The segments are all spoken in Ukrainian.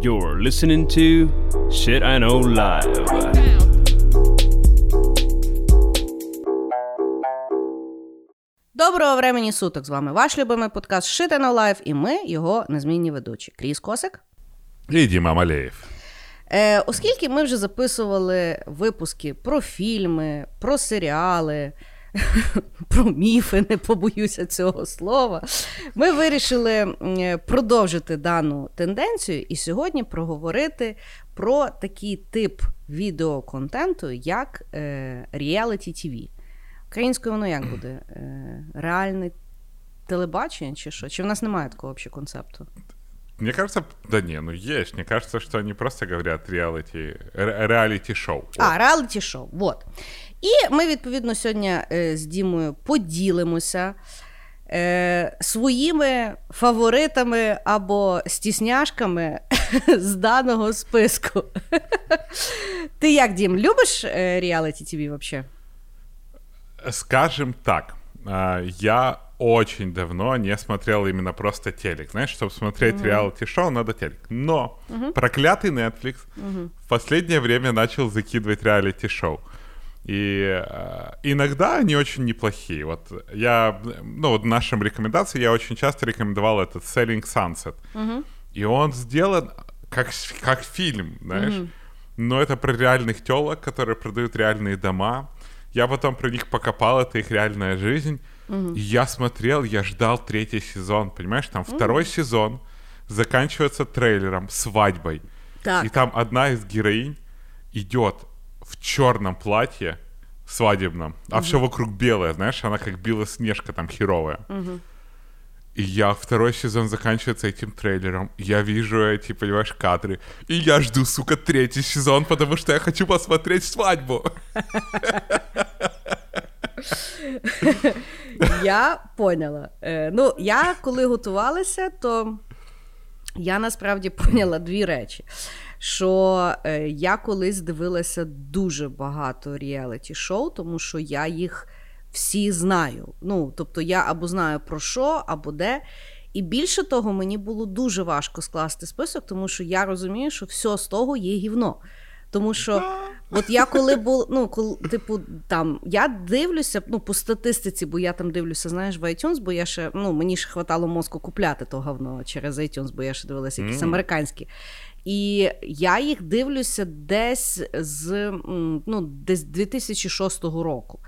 You're listening to Shit I Know Live. Доброго времені суток! З вами ваш любимий подкаст Shit I Know Live і ми його незмінні ведучі. Кріс Косик. І Діма Малеєв. Е, оскільки ми вже записували випуски про фільми, про серіали, про міфи, не побоюся цього слова, ми вирішили продовжити дану тенденцію і сьогодні проговорити про такий тип відеоконтенту, як е, reality TV. Українською воно як буде? Е, реальне телебачення чи що? Чи в нас немає такого взагалі концепту? Мне кажется, да не, ну есть. Мне кажется, что они просто говорят реалити, реалити-шоу. А, реаліті шоу. Вот. І ми, відповідно, сьогодні е, з Дімою поділимося е, своїми фаворитами або стісняшками з даного списку. Ти як, Дім, любиш е, реаліті ТВ взагалі? Скажем так, а, я очень давно не смотрел именно просто телек. Знаешь, чтобы смотреть реалити-шоу, надо телек. Но проклятый Netflix в последнее время начал закидывать реалити-шоу. И э, иногда они очень неплохие. Вот я, ну вот в нашем рекомендации я очень часто рекомендовал этот Selling Sunset. И он сделан как, как фильм, знаешь. Но это про реальных телок, которые продают реальные дома. Я потом про них покопал, это их реальная жизнь. И я смотрел, я ждал третий сезон, понимаешь? Там второй сезон заканчивается трейлером, свадьбой. Так. И там одна из героинь идет в черном платье свадебном, а все вокруг белое, знаешь, она как белоснежка там херовая. И я второй сезон заканчивается этим трейлером. Я вижу эти, понимаешь, кадры. И я жду, сука, третий сезон, потому что я хочу посмотреть свадьбу. Я поняла. Е, ну, я коли готувалася, то я насправді поняла дві речі. Що е, я колись дивилася дуже багато реаліті шоу, тому що я їх всі знаю. Ну, тобто я або знаю про що, або де. І більше того, мені було дуже важко скласти список, тому що я розумію, що все з того є гівно. Тому що от я коли був, ну, коли, типу, там, я дивлюся ну, по статистиці, бо я там дивлюся, знаєш, в iTunes, бо я ще, ну, мені ж хватало мозку купляти то говно через iTunes, бо я ще дивилася якісь Мгм. американські. І я їх дивлюся десь з ну, десь 2006 року.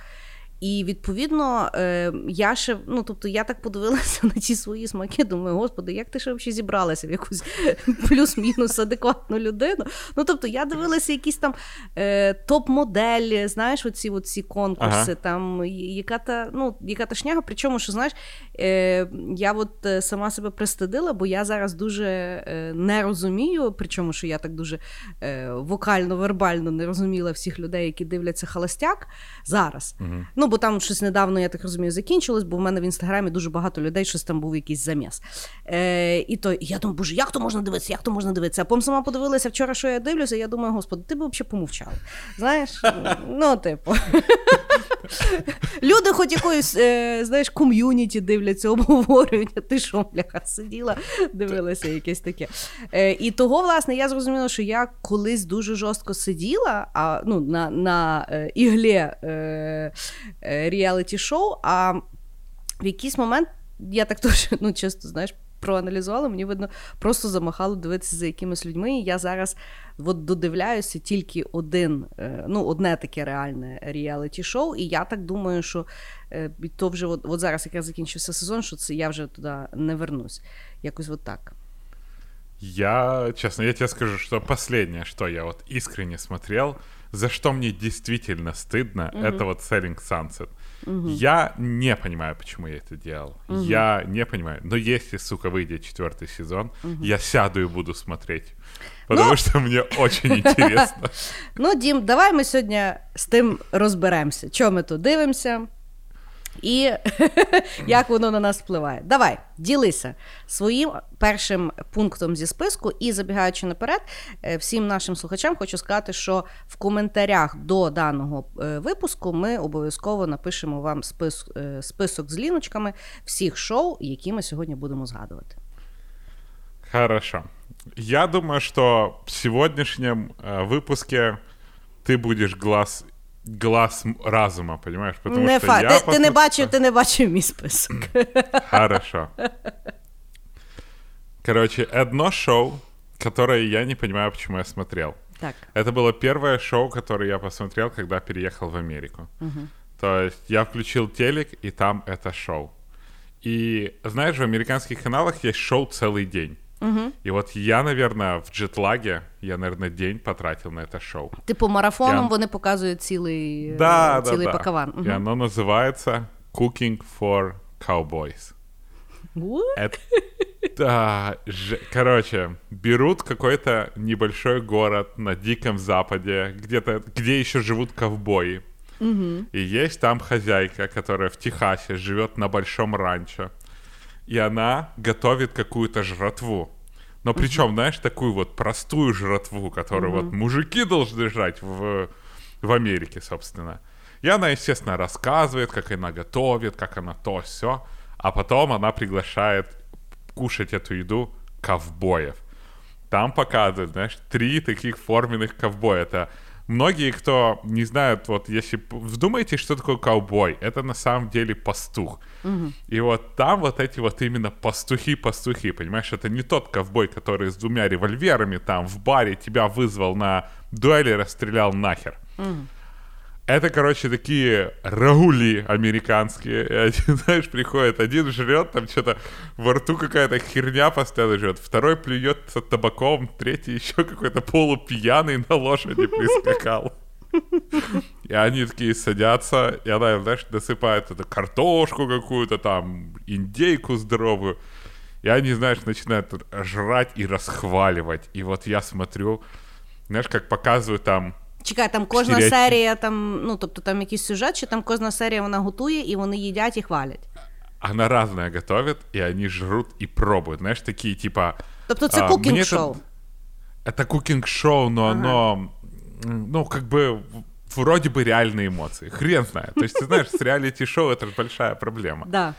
І відповідно, е, я ще, ну тобто, я так подивилася на ці свої смаки. Думаю, господи, як ти ще взагалі зібралася в якусь плюс-мінус адекватну людину? Ну тобто, я дивилася якісь там е, топ-моделі, знаєш, оці, оці конкурси, Ага. там яка та ну яка та шняга. Причому, що знаєш, е, я от сама себе пристидила, бо я зараз дуже не розумію, причому що я так дуже е, вокально-вербально не розуміла всіх людей, які дивляться холостяк зараз. Ну, бо там щось недавно, я так розумію, закінчилось, бо в мене в інстаграмі дуже багато людей, щось там був якийсь заміс. Е, і то я думаю, боже, як то можна дивитися, як то можна дивитися? А потім сама подивилася вчора, що я дивлюся, я думаю, господи, ти б взагалі помовчала. Знаєш? Ну, типу. Люди, хоч якоюсь, е, знаєш, ком'юніті дивляться, обговорюють, а ти що, бляха, сиділа, дивилася якесь таке. Е, і того, власне, я зрозуміла, що я колись дуже жорстко сиділа а, ну, на, на е, іглі е, реаліті-шоу, а в якийсь момент я так теж, ну, чисто, знаєш, проаналізувала, мені видно, просто замахало дивитися за якимись людьми. І я зараз от додивляюся тільки один, е, ну, одне таке реальне реаліті-шоу. І я так думаю, що е, то вже от, от зараз якраз закінчився сезон, що це я вже туди не вернусь. Якось от так. Я, честно, я тебе скажу, что последнее, что я вот искренне смотрел, за что мне действительно стыдно, это вот Selling Sunset. Я не понимаю, почему я это делал. Я не понимаю. Но если, сука, выйдет четвертый сезон, я сяду и буду смотреть. Потому Ну- что мне очень интересно. Ну, Дім, давай ми сьогодні з тим розберемося. Чого ми тут дивимося? І як воно на нас впливає. Давай, ділися своїм першим пунктом зі списку. І забігаючи наперед, е, всім нашим слухачам хочу сказати, що в коментарях до даного е, випуску ми обов'язково напишемо вам спис, е, список з ліночками всіх шоу, які ми сьогодні будемо згадувати. Хорошо. Я думаю, что в сегодняшнем э, выпуске ты будешь глаз глаз разума, понимаешь? Потому Не что фа... я ти, ти не бачив, ти не бачив мій список. Хорошо. Короче, одно шоу, которое я не понимаю, почему я смотрел. Так. Это было первое шоу, которое я посмотрел, когда переехал в Америку. То есть я включил телек, и там это шоу. И знаешь, в американских каналах есть шоу целый день. И вот я, наверное, в джетлаге, я, наверное, день потратил на это шоу. Типу, марафоном Я- вони показують цілий, Да, да, цілий да. пакаван. И оно называется Cooking for Cowboys. Мгм. Это... ж- Короче, берут какой-то небольшой город на Диком Западе, где-то, где еще живут ковбои. И есть там хозяйка, которая в Техасе живет на большом ранчо. И она готовит какую-то жратву. Но причем, знаешь, такую вот простую жратву, которую вот мужики должны жрать в, в Америке, собственно. И она, естественно, рассказывает, как она готовит, как она то все. А потом она приглашает кушать эту еду ковбоев. Там показывают, знаешь, три таких форменных ковбоя. Это многие, кто не знают, вот если вдумайтесь, что такое ковбой, это на самом деле пастух. И вот там вот эти вот именно пастухи-пастухи, понимаешь, это не тот ковбой, который с двумя револьверами там в баре тебя вызвал на дуэли расстрелял нахер. Это, короче, такие рагули американские. И один, знаешь, приходит, один жрет, там что-то во рту какая-то херня постоянно жрет, второй плюет табаком, третий еще какой-то полупьяный на лошади прискакал. И они такие садятся, и она, знаешь, насыпает эту картошку какую-то там, индейку здоровую. И они, знаешь, начинают жрать и расхваливать. И вот я смотрю, знаешь, как показывают там Чекай, там кожна Стереотип. серія, там, ну, тобто там якийсь сюжет, чи там кожна серія вона готує, і вони їдять і хвалять. она разное готовит, и они жрут и пробуют. Знаешь, такие типа... Тобто це а, кукінг мне шоу. Это, это кукинг-шоу, но оно, м, ну, как бы, в- вроде бы реальные эмоции. Хрен знает. То есть, ты знаешь, с реалити-шоу это же большая проблема. Да.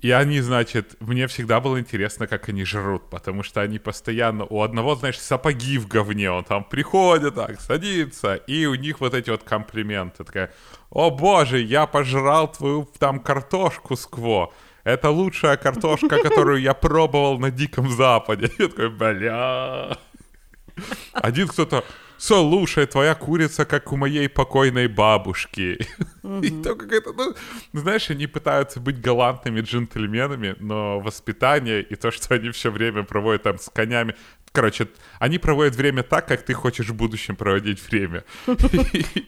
И они, значит, мне всегда было интересно, как они жрут, потому что они постоянно... У одного, знаешь, сапоги в говне, он там приходит так, садится, и у них вот эти вот комплименты. Такая, о боже, я пожрал твою там картошку скво. Это лучшая картошка, которую я пробовал на Диком Западе. Я такой, бля... Один кто-то, слушай, твоя курица, как у моей покойной бабушки. И то какая-то, ну, знаешь, они пытаются быть галантными джентльменами, но воспитание и то, что они все время проводят там с конями, короче, они проводят время так, как ты хочешь в будущем проводить время.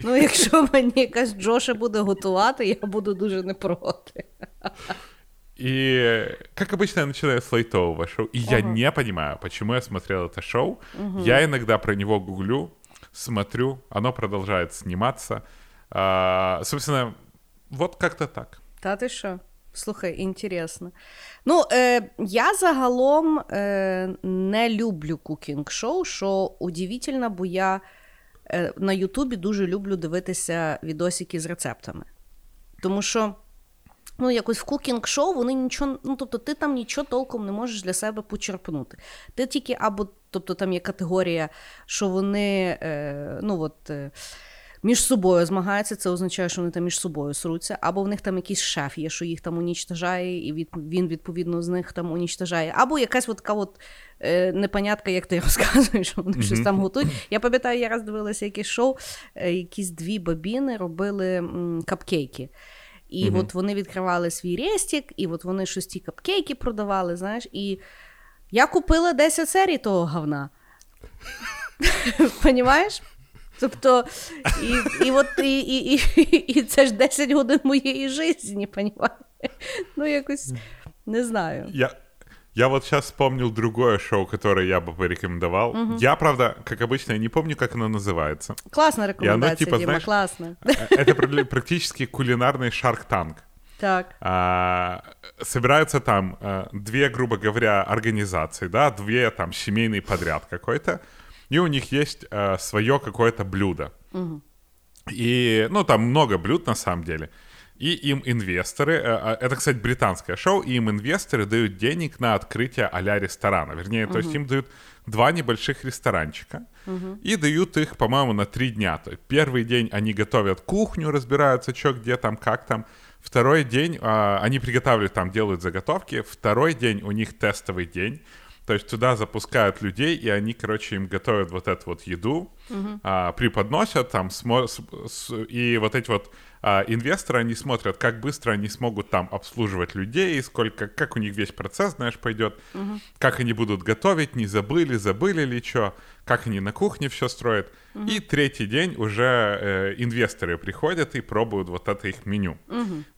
Ну, якщо мені якась Джоша буде готувати, я буду дуже не проти. И, как обычно, я начинаю с лайтового шоу. И я не понимаю, почему я смотрел это шоу. Я иногда про него гуглю, смотрю, оно продолжает сниматься. А, собственно, вот как-то так. Та ти що? Слухай, інтересно. Ну, е, я загалом е, не люблю кукінг-шоу, що удивительно, бо я е, на Ютубі дуже люблю дивитися відосики з рецептами. Тому що, ну, якось в кукінг-шоу вони нічого, ну, тобто, ти там нічого толком не можеш для себе почерпнути. Ти тільки або, тобто, там є категорія, що вони, е, ну, от. Е, між собою змагаються, це означає, що вони там між собою сруться, або в них там якийсь шеф є, що їх там унічтажає, і від, він відповідно з них там унічтажає, або якась от така от е, непонятка, як ти розказуєш, що вони щось там готують. Я пам'ятаю, я раз дивилася якесь шоу, е, якісь дві бабіни робили м, капкейки. І от вони відкривали свій рестік, і от вони щось ті капкейки продавали, знаєш, і я купила 10 серій того говна. Понімаєш? Тобто, і, і, от, і, і, і, і це ж 10 годин моєї житті, понімаєш? Ну, якось не знаю. Я, я вот сейчас вспомнил другое шоу, которое я бы порекомендовал. Я, правда, как обычно, я не помню, как оно называется. Класна рекомендація, типа, Діма, знаєш, класна. Э, Это практи- практически кулинарный шарк-танк. Так. А, собираются там а, две, грубо говоря, организации, да, две там семейный подряд какой-то, и у них есть а, свое какое-то блюдо. И, ну, там много блюд на самом деле. И им инвесторы, э, это, кстати, британское шоу, и им инвесторы дают денег на открытие а-ля ресторана. Вернее, то есть им дают два небольших ресторанчика и дают их, по-моему, на три дня. То есть первый день они готовят кухню, разбираются, что где там, как там. Второй день а, они приготавливают там, делают заготовки. Второй день у них тестовый день. То есть туда запускают людей, и они, короче, им готовят вот эту вот еду, а, преподносят там, смо- с- с- и вот эти вот а, инвесторы, они смотрят, как быстро они смогут там обслуживать людей, сколько, как у них весь процесс, знаешь, пойдет, как они будут готовить, не забыли, забыли ли что, как они на кухне все строят. И третий день уже э, инвесторы приходят и пробуют вот это их меню.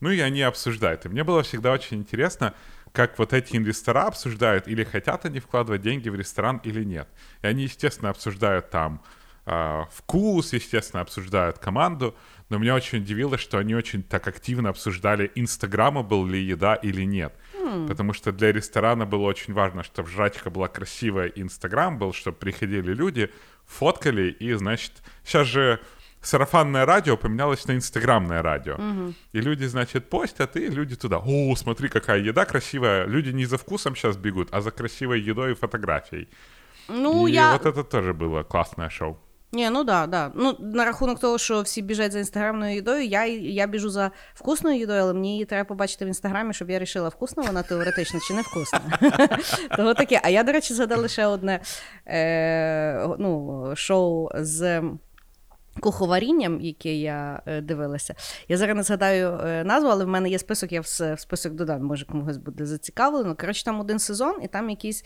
Ну и они обсуждают. И мне было всегда очень интересно, как вот эти инвестора обсуждают, или хотят они вкладывать деньги в ресторан или нет. И они, естественно, обсуждают там а, вкус, естественно, обсуждают команду, но меня очень удивило, что они очень так активно обсуждали, инстаграмабл ли еда или нет. Потому что для ресторана было очень важно, чтобы жрачка была красивая, инстаграм был, чтобы приходили люди, фоткали, и, значит, сейчас же сарафанное радио поменялось на инстаграмное радио. И люди, значит, постят, и люди туда. О, смотри, какая еда красивая. Люди не за вкусом сейчас бегут, а за красивой едой и фотографией. Ну, и я... вот это тоже было классное шоу. Ні, ну да, да. Ну, на рахунок того, що всі біжать за інстаграмною їдою, я, я біжу за вкусною їдою, але мені її треба побачити в інстаграмі, щоб я рішила, вкусна вона теоретично чи не вкусна. Того таке. А я, до речі, згадала ще одне е, ну, шоу з. Куховарінням, яке я е, дивилася. Я зараз не згадаю е, назву, але в мене є список, я в, список додам, може комусь буде зацікавлено. Коротше, там один сезон, і там якийсь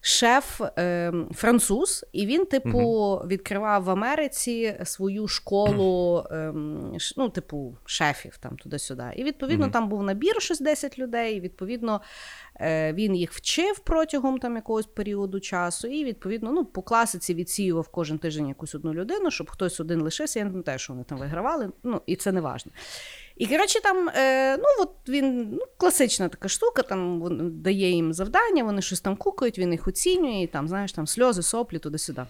шеф е, француз, і він, типу, відкривав в Америці свою школу, е, ш- ну, типу, шефів там туди-сюди. І відповідно там був набір щось 10 людей. І відповідно е, він їх вчив протягом там якогось періоду часу. І відповідно, ну, по класиці відсіював кожен тиждень якусь одну людину, щоб хтось один лишився. Я не пам'ятаю, що вони там вигравали. Ну, і це не важно. І коротше, там, е, ну от він ну, класична така штука, там він дає їм завдання, вони щось там кукають, він їх оцінює, і там, знаєш, там сльози, соплі, туди-сюди.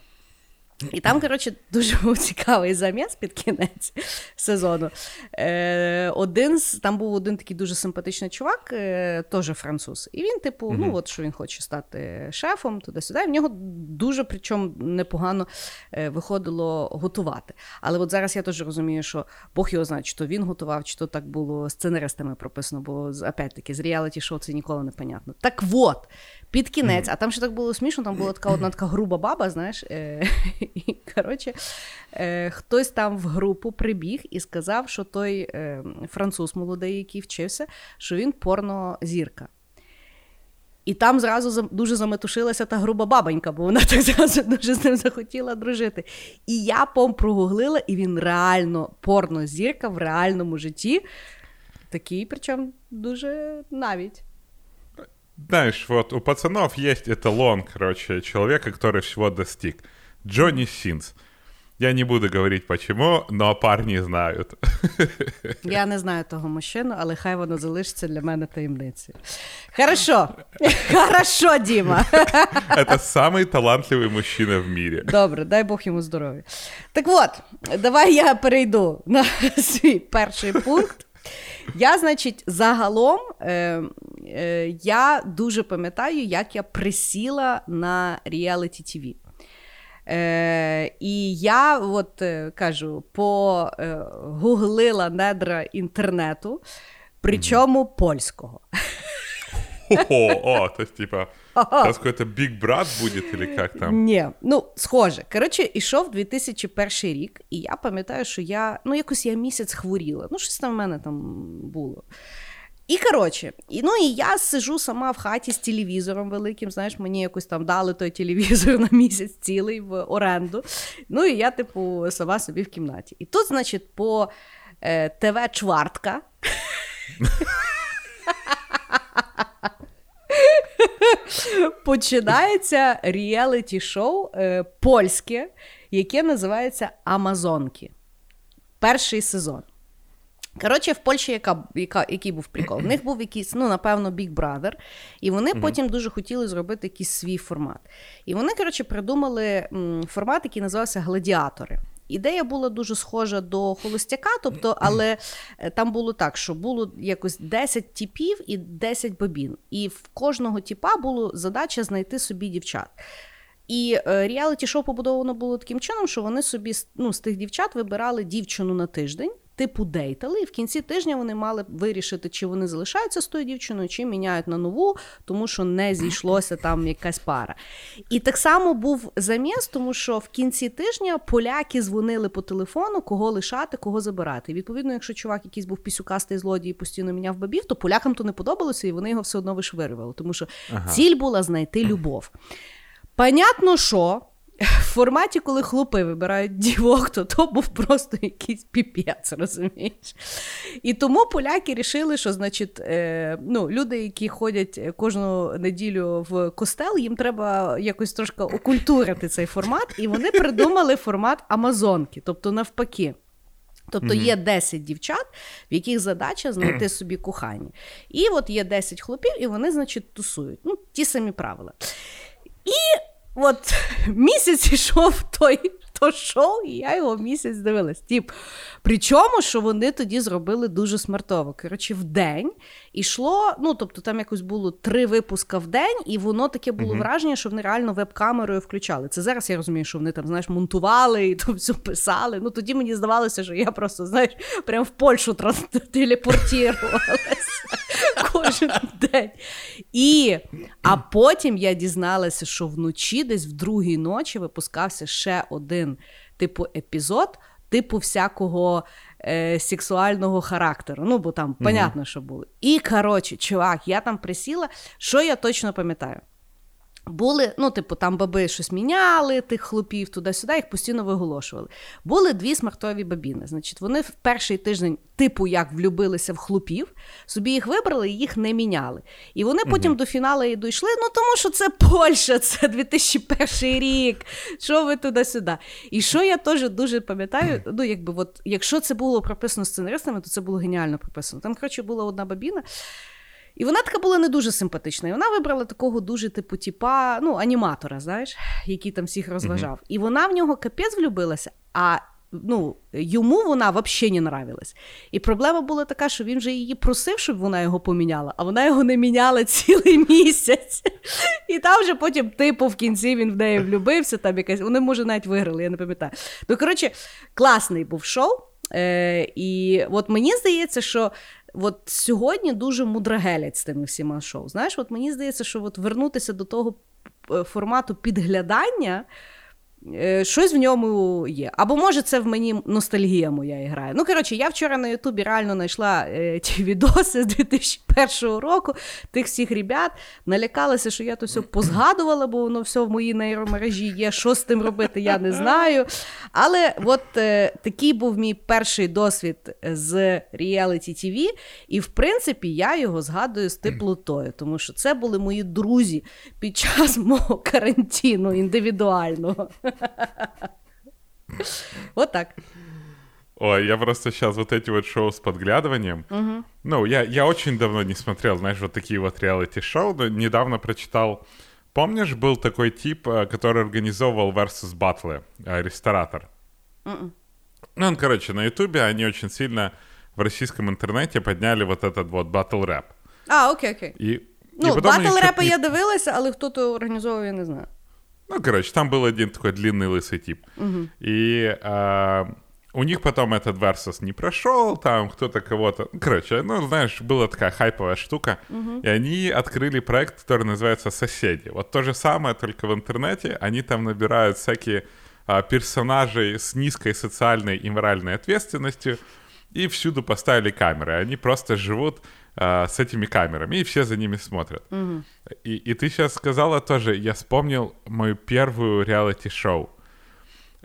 І там, коротше, дуже був цікавий заміс під кінець сезону. Е, один з там був один такий дуже симпатичний чувак, е, теж француз. І він, типу, ну от що він хоче стати шефом, туди-сюди. І в нього дуже причому непогано е, виходило готувати. Але от зараз я теж розумію, що Бог його знає, чи то він готував, чи то так було сценаристами прописано, бо опять-таки з реаліті шоу це ніколи не понятно. Так от, під кінець, а там ще так було смішно, там була така одна така груба баба, знаєш. Е, і, коротше, е, хтось там в групу прибіг і сказав, що той е, француз молодий, який вчився, що він порнозірка. І там зразу дуже заметушилася та груба бабонька, бо вона так зразу дуже з ним захотіла дружити. І я пом прогуглила, і він реально порнозірка в реальному житті. Такий, причому дуже навіть. Знаешь, вот у пацанов есть эталон, короче, человека, который всего достиг. Джонни Синс. Я не буду говорить почему, но парни знают. Я не знаю того мужчину, але хай воно залишиться для мене таємницею. Хорошо, хорошо, Діма. Это самый талантливый мужчина в мире. Добре, дай Бог йому здоров'я. Так от, давай я перейду на свій перший пункт. Я, значить, загалом е, е, я дуже пам'ятаю, як я присіла на реаліті TV. Е, і я от е, кажу, погуглила недра інтернету, причому польського. О, о, то есть типа, сейчас какой-то Big Брат будет или как там? Ні, ну схоже. Коротше, ішов 2001 рік, і я пам'ятаю, що я ну якось я місяць хворіла. Ну, щось там в мене там було. І коротше, і, ну і я сижу сама в хаті з телевізором великим. Знаєш, мені якось там дали той телевізор на місяць цілий в оренду. Ну і я, типу, сама собі в кімнаті. І тут, значить, по е, ТВ Чвартка. Починається реаліті-шоу е, польське, яке називається Амазонки. Перший сезон. Коротше, в Польщі яка, яка, який був прикол? В них був якийсь, ну, напевно, Big Brother, і вони потім дуже хотіли зробити якийсь свій формат. І вони, коротше, придумали формат, який називався Гладіатори. ідея була дуже схожа до холостяка, тобто, але е, там було так, що було якось 10 типів і 10 бабін. І в кожного типа була задача знайти собі дівчат. І е, реаліті шоу побудовано було таким чином, що вони собі ну, з тих дівчат вибирали дівчину на тиждень. Типу дейтали, і в кінці тижня вони мали вирішити, чи вони залишаються з тою дівчиною, чи міняють на нову, тому що не зійшлося там якась пара. І так само був заміс, тому що в кінці тижня поляки дзвонили по телефону, кого лишати, кого забирати. І відповідно, якщо чувак якийсь був пісюкастий злодій і постійно міняв бабів, то полякам то не подобалося, і вони його все одно вишвирювали, тому що ага. ціль була знайти любов. Понятно, що в форматі, коли хлопи вибирають дівок, то то був просто якийсь піпець, розумієш? І тому поляки рішили, що значить, е, ну, люди, які ходять кожну неділю в костел, їм треба якось трошки окультурити цей формат, і вони придумали формат Амазонки, тобто навпаки. Тобто mm-hmm. є 10 дівчат, в яких задача знайти собі кохання. І от є 10 хлопів, і вони, значить, тусують. Ну, ті самі правила. І от місяць ішов той то шоу, і я його місяць дивилась. Тіп, Причому, що вони тоді зробили дуже смертово. Коротше, в день ішло, ну тобто там якось було три випуска в день, і воно таке було uh-huh. враження, що вони реально веб-камерою включали. Це зараз я розумію, що вони там, знаєш, монтували і то все писали. Ну тоді мені здавалося, що я просто, знаєш, прям в Польщу телепортувалася кожен день. І, А потім я дізналася, що вночі, десь в другій ночі, випускався ще один типу епізод, типу всякого е, сексуального характеру. Ну, бо там, понятно, що було. І коротше, чувак, я там присіла, що я точно пам'ятаю. Були, ну, типу, там баби щось міняли, тих хлопів туди-сюди, їх постійно виголошували. Були дві смартові бабіни. Значить, вони в перший тиждень, типу, як влюбилися в хлопів, собі їх вибрали і їх не міняли. І вони потім угу. до фіналу і дійшли, ну тому що це Польща, це 2001 рік. Що ви туди-сюди? І що я теж дуже пам'ятаю, ну, якби, от, якщо це було прописано сценаристами, то це було геніально прописано. Там, коротше, була одна бабіна. І вона така була не дуже симпатична. І вона вибрала такого дуже типу типа, ну, аніматора, знаєш, який там всіх розважав. Mm-hmm. І вона в нього капець влюбилася, а ну, йому вона взагалі не нравилась. І проблема була така, що він вже її просив, щоб вона його поміняла, а вона його не міняла цілий місяць. І там вже потім, типу, в кінці він в неї влюбився, там якась. Вони, може, навіть виграли, я не пам'ятаю. Ну, коротше, класний був шоу. Е, І от мені здається, що от сьогодні дуже мудрагелять з тими всіма шоу. Знаєш, от мені здається, що от вернутися до того е, формату підглядання. Е, щось в ньому є. Або може це в мені ностальгія моя грає. Ну, коротше, я вчора на Ютубі реально знайшла е, ті відоси з 2001 року, тих всіх ребят, налякалася, що я то все позгадувала, бо воно все в моїй нейромережі є. Що з тим робити, я не знаю. Але от е, такий був мій перший досвід з реаліті TV, і в принципі я його згадую з теплотою, тому що це були мої друзі під час мого карантину індивідуального. Вот так. Ой, я просто сейчас вот эти вот шоу с подглядыванием. Угу. Ну, я, я очень давно не смотрел, знаешь, вот такие вот реалити-шоу, но недавно прочитал. Помнишь, был такой тип, э, который организовывал Versus батлы, э, ресторатор? Mm-mm. Ну, он, короче, на Ютубе они очень сильно в российском интернете подняли вот этот вот батл рэп. А, окей, окей. И, ну, батл рэпа я дивилася, але хто то організовував, я не знаю. Ну, короче, там был один такой длинный лысый тип. Угу. И а, у них потом этот Versus не прошел, там кто-то кого-то... Ну, короче, ну, знаешь, была такая хайповая штука. Угу. И они открыли проект, который называется «Соседи». Вот то же самое, только в интернете. Они там набирают всякие а, персонажей с низкой социальной и моральной ответственностью, и всюду поставили камеры. Они просто живут э, с этими камерами, и все за ними смотрят. Угу. И, и ты сейчас сказала тоже, я вспомнил мою первую реалити-шоу.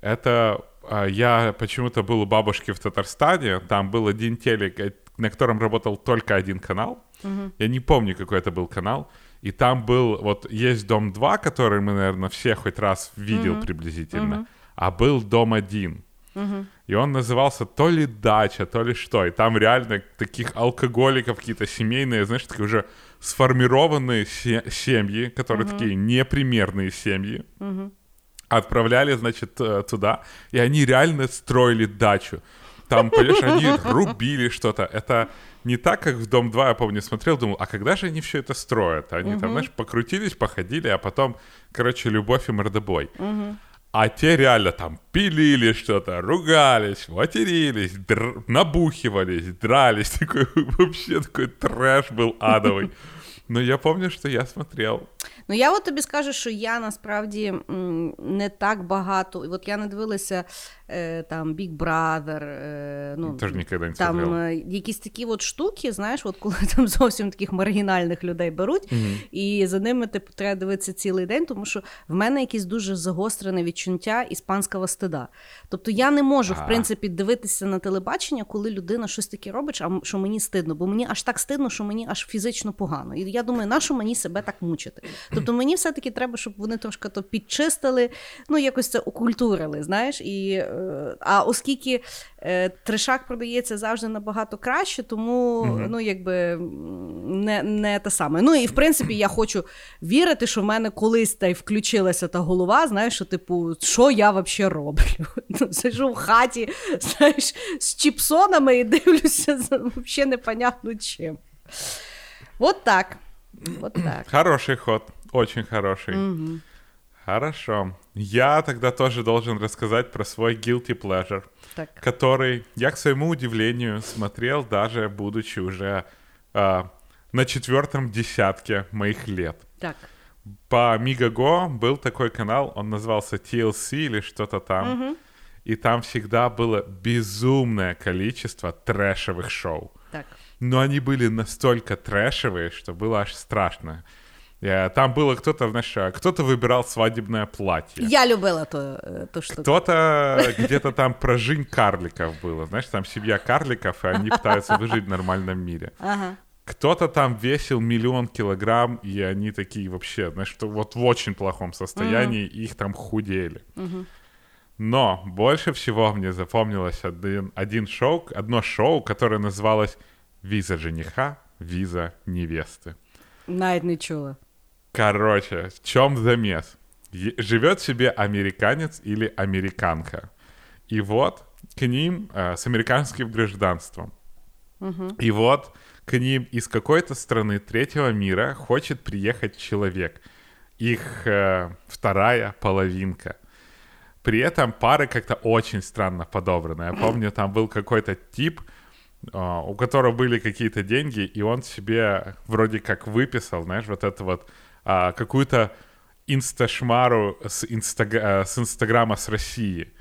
Это я почему-то был у бабушки в Татарстане, там был один телек, э, на котором работал только один канал. Угу. Я не помню, какой это был канал. И там был, вот есть Дом 2, который мы, наверное, все хоть раз видел угу. приблизительно, угу. а был Дом 1. Угу. И он назывался то ли дача, то ли что. И там реально таких алкоголиков какие-то семейные, знаешь, такие уже сформированные семьи, которые угу. такие непримерные семьи. Угу. Отправляли, значит, э, туда, и они реально строили дачу. Там, понимаешь, они рубили что-то. Это не так, как в Дом 2, я помню, смотрел, думал, а когда же они все это строят? Они там, знаешь, покрутились, походили, а потом, короче, любовь и мордобой. А те реально там пилили что-то, ругались, матерились, др- набухивались, дрались. Такой вообще такой трэш был адовый. Но я помню, що я смотрел. Ну я от тобі скажу, що я насправді не так багато. І От я не дивилася е, там Big Brother, е, ну Теж не там е, якісь такі от штуки, знаєш, от коли там зовсім таких маргінальних людей беруть, і за ними типу треба дивитися цілий день, тому що в мене якесь дуже загострене відчуття іспанського стида. Тобто я не можу, в А. принципі, дивитися на телебачення, коли людина щось таке робить, а що мені стидно, бо мені аж так стидно, що мені аж фізично погано. І я думаю, нащо мені себе так мучити? Тобто мені все-таки треба, щоб вони трошки то підчистили, ну якось це окультурили, знаєш. І, е, а оскільки е, трешак продається завжди набагато краще, тому ну якби не, не те саме. Ну і в принципі я хочу вірити, що в мене колись та й включилася та голова, знаєш, що типу, що я взагалі роблю? Ну, сижу в хаті, знаєш, з чіпсонами і дивлюся взагалі непонятно чим. От так. От так. Хороший ход, очень хороший. Хорошо. Я тогда тоже должен рассказать про свой guilty pleasure, Так. который я, к своему удивлению, смотрел даже будучи уже а, на четвертом десятке моих лет. Так. По Мигаго был такой канал, он назывался TLC или что-то там. И там всегда было безумное количество трэшевых шоу. Так. Но они были настолько трэшевые, что было аж страшно. Э, Там было кто-то, знаешь, а, кто-то выбирал свадебное платье. Я любила ту, е, ту штуку. Кто-то где-то там про жизнь карликов было. Знаешь, там семья карликов, и они пытаются выжить в нормальном мире. Ага. Кто-то там весил миллион килограмм, и они такие вообще, знаешь, что вот в очень плохом состоянии, и их там худели. Но больше всего мне запомнилось один, один шоу, одно шоу, которое называлось «Виза жениха, виза невесты». Навіть не чула. Короче, в чем замес? Живет себе американец или американка. И вот к ним э, с американским гражданством. И вот к ним из какой-то страны третьего мира хочет приехать человек. Их э, вторая половинка. При этом пары как-то очень странно подобраны. Я помню, там был какой-то тип, а, у которого были какие-то деньги, и он себе вроде как выписал, знаешь, вот это вот а, какую-то инсташмару с, инстаг- э, с Инстаграма с России.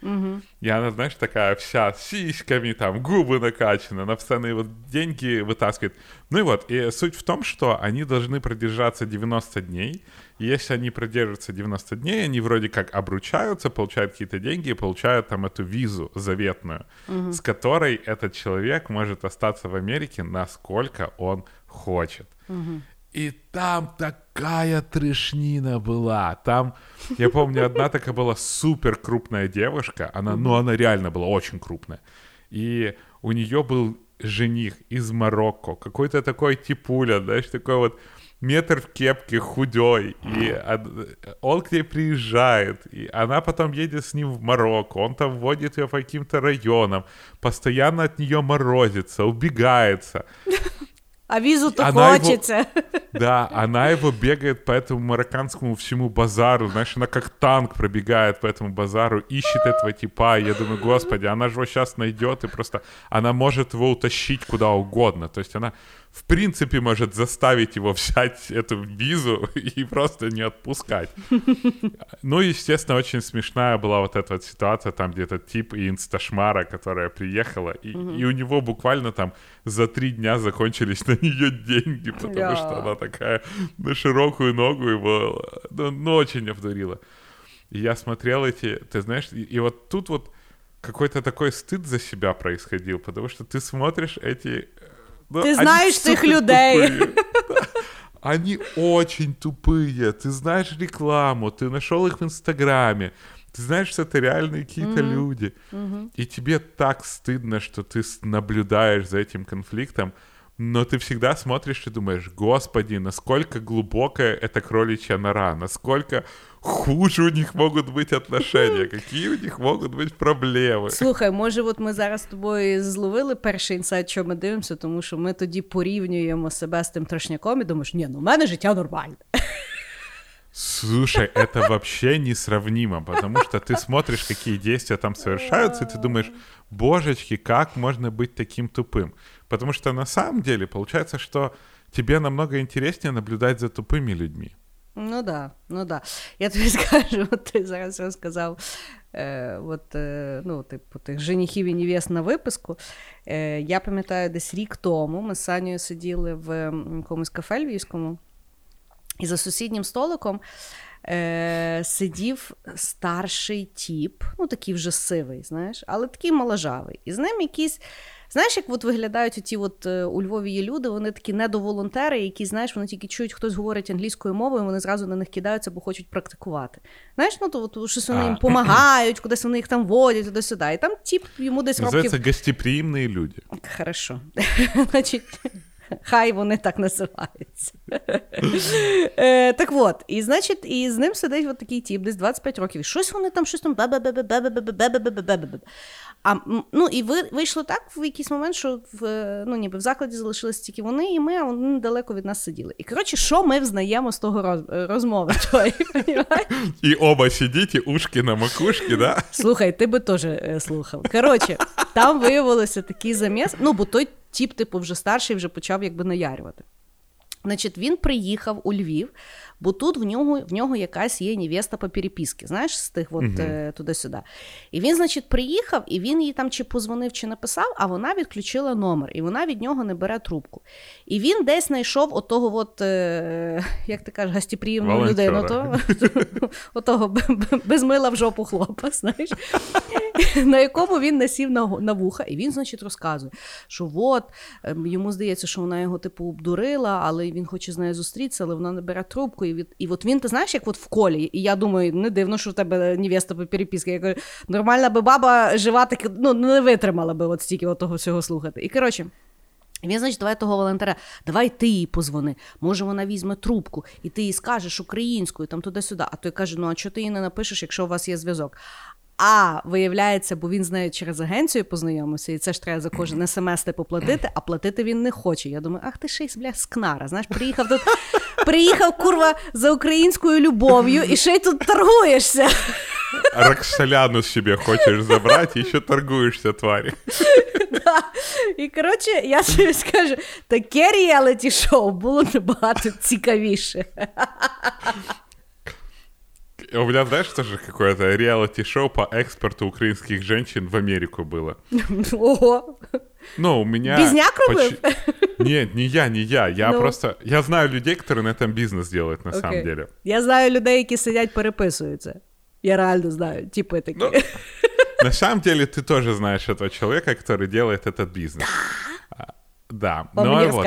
И она, знаешь, такая вся с сиськами, там, губы накачаны, она постоянно вот деньги вытаскивает. Ну и вот, и суть в том, что они должны продержаться 90 дней. И если они продержатся 90 дней, они вроде как обручаются, получают какие-то деньги и получают там эту визу заветную, с которой этот человек может остаться в Америке, насколько он хочет. И там такая трешнина была. Там, я помню, одна такая была супер крупная девушка. Она, ну, она реально была очень крупная. И у нее был жених из Марокко. Какой-то такой типуля, знаешь, такой вот метр в кепке, худой. И он к ней приезжает. И она потом едет с ним в Марокко. Он там водит ее по каким-то районам. Постоянно от нее морозится, убегается. А візу то Вона його- хочеться. Да, она его бегает по этому марокканскому всему базару, знаешь, она как танк пробегает по этому базару, ищет этого типа, и я думаю, господи, она же его сейчас найдет, и просто она может его утащить куда угодно, то есть она в принципе может заставить его взять эту визу и просто не отпускать. Ну, естественно, очень смешная была вот эта вот ситуация, там где этот тип и инсташмара, которая приехала, и, и у него буквально там за три дня закончились на нее деньги, потому Ля. что она такая на широкую ногу его, ну, ну, очень обдурила. И я смотрел эти, ты знаешь, и, и вот тут вот какой-то такой стыд за себя происходил, потому что ты смотришь эти... э, ну, Ти они знаєш цих супер людей. тупые. Да. Они очень тупые. Ты знаешь рекламу, ты нашел их в Инстаграме. Ты знаешь, что это реальные какие-то люди. И тебе так стыдно, что ты с- наблюдаешь за этим конфликтом. но ты всегда смотришь и думаешь, господи, насколько глубокая эта кроличья нора, насколько хуже у них можуть бути отношения, які у них можуть бути проблеми. Слухай, може, от ми зараз з тобою зловили перший інсайт, що ми дивимося, тому що ми тоді порівнюємо себе з тим трошняком і думаєш, ні, ну в мене життя нормальне. Слушай, это вообще несравнимо, потому что ты смотришь, какие действия там совершаются, и ты думаешь, божечки, как можно быть таким тупым? Потому что на самом деле получается, что тебе намного интереснее наблюдать за тупыми людьми. Ну да, ну да. Я тобі скажу, от ти зараз розказав е, от, е, ну, типу, тих женихів і невест на виписку. Е, Я пам'ятаю, десь рік тому ми з Санєю сиділи в якомусь кафе львівському, і за сусіднім столиком е, сидів старший тіп, ну такий вже сивий, знаєш, але такий моложавий. І з ним якийсь. Знаєш, як от виглядають ті от е, у Львові є люди, вони такі недоволонтери, які, знаєш, вони тільки чують, хтось говорить англійською мовою, вони зразу на них кидаються, бо хочуть практикувати. Знаєш, ну то от, щось вони їм допомагають, кудись вони їх там водять, туди-сюди. І там тіп йому десь років... Називається гостеприємні люди. Хорошо. Значить, Хай вони так називаються. е, Так от, і значить, і з ним сидить от такий тіп, десь 25 років. І щось вони там, щось там. А ну і ви вийшло так в якийсь момент, що в ну ніби в закладі залишилися тільки вони і ми, а вони недалеко від нас сиділи. І коротше, що ми взнаємо з того роз, розмови? Твої, і оба сидіть, і ушки на макушки, да? Слухай, ти би теж слухав. Коротше, там виявилося такий заміс. Ну, бо той тіп, типу, вже старший, вже почав якби наярювати. Значить, він приїхав у Львів, бо тут в нього в нього якась є невеста по переписці, знаєш, з тих от uh-huh. туди-сюди. І він, значить, приїхав, і він їй там чи позвонив, чи написав, а вона відключила номер, і вона від нього не бере трубку. І він десь знайшов отого, от, е, як ти кажеш, гостєприємну людину, то, отого без мила в жопу хлопа, знаєш, на якому він насів на на вуха, і він, значить, розказує, що от ем, йому здається, що вона його типу обдурила, але він хоче з нею зустрітися, але вона не бере трубку. Від і от він, ти знаєш, як от в колі. І я думаю, не дивно, що в тебе невеста по переписці. Я кажу, нормальна би баба жива, так ну не витримала би от стільки от того всього слухати. І коротше. Він, значить, давай того волонтера, давай ти їй позвони. Може, вона візьме трубку, і ти їй скажеш українською, там туди-сюди. А той каже: Ну, а чого ти їй не напишеш, якщо у вас є зв'язок? А виявляється, бо він з нею через агенцію познайомився, і це ж треба за кожен смс типу платити, а платити він не хоче. Я думаю, ах ти ще й бля, скнара. Знаєш, приїхав тут, приїхав курва за українською любов'ю і ще й тут торгуєшся. Роксоляну собі хочеш забрати і ще торгуєшся, тварі. Да. І коротше, я собі скажу, таке реаліті шоу було набагато цікавіше. У меня, знаешь, тоже какое-то реалити-шоу по экспорту украинских женщин в Америку было. Ого! Ну, у меня... Безняк поч... Нет, не я, не я. Я ну. просто... Я знаю людей, которые на этом бизнес делают, на okay. самом деле. Я знаю людей, які сидять, переписуються. Я реально знаю, типы такие. Ну, на самом деле, ты тоже знаешь этого человека, который делает этот бизнес. Да, Он но мне вот,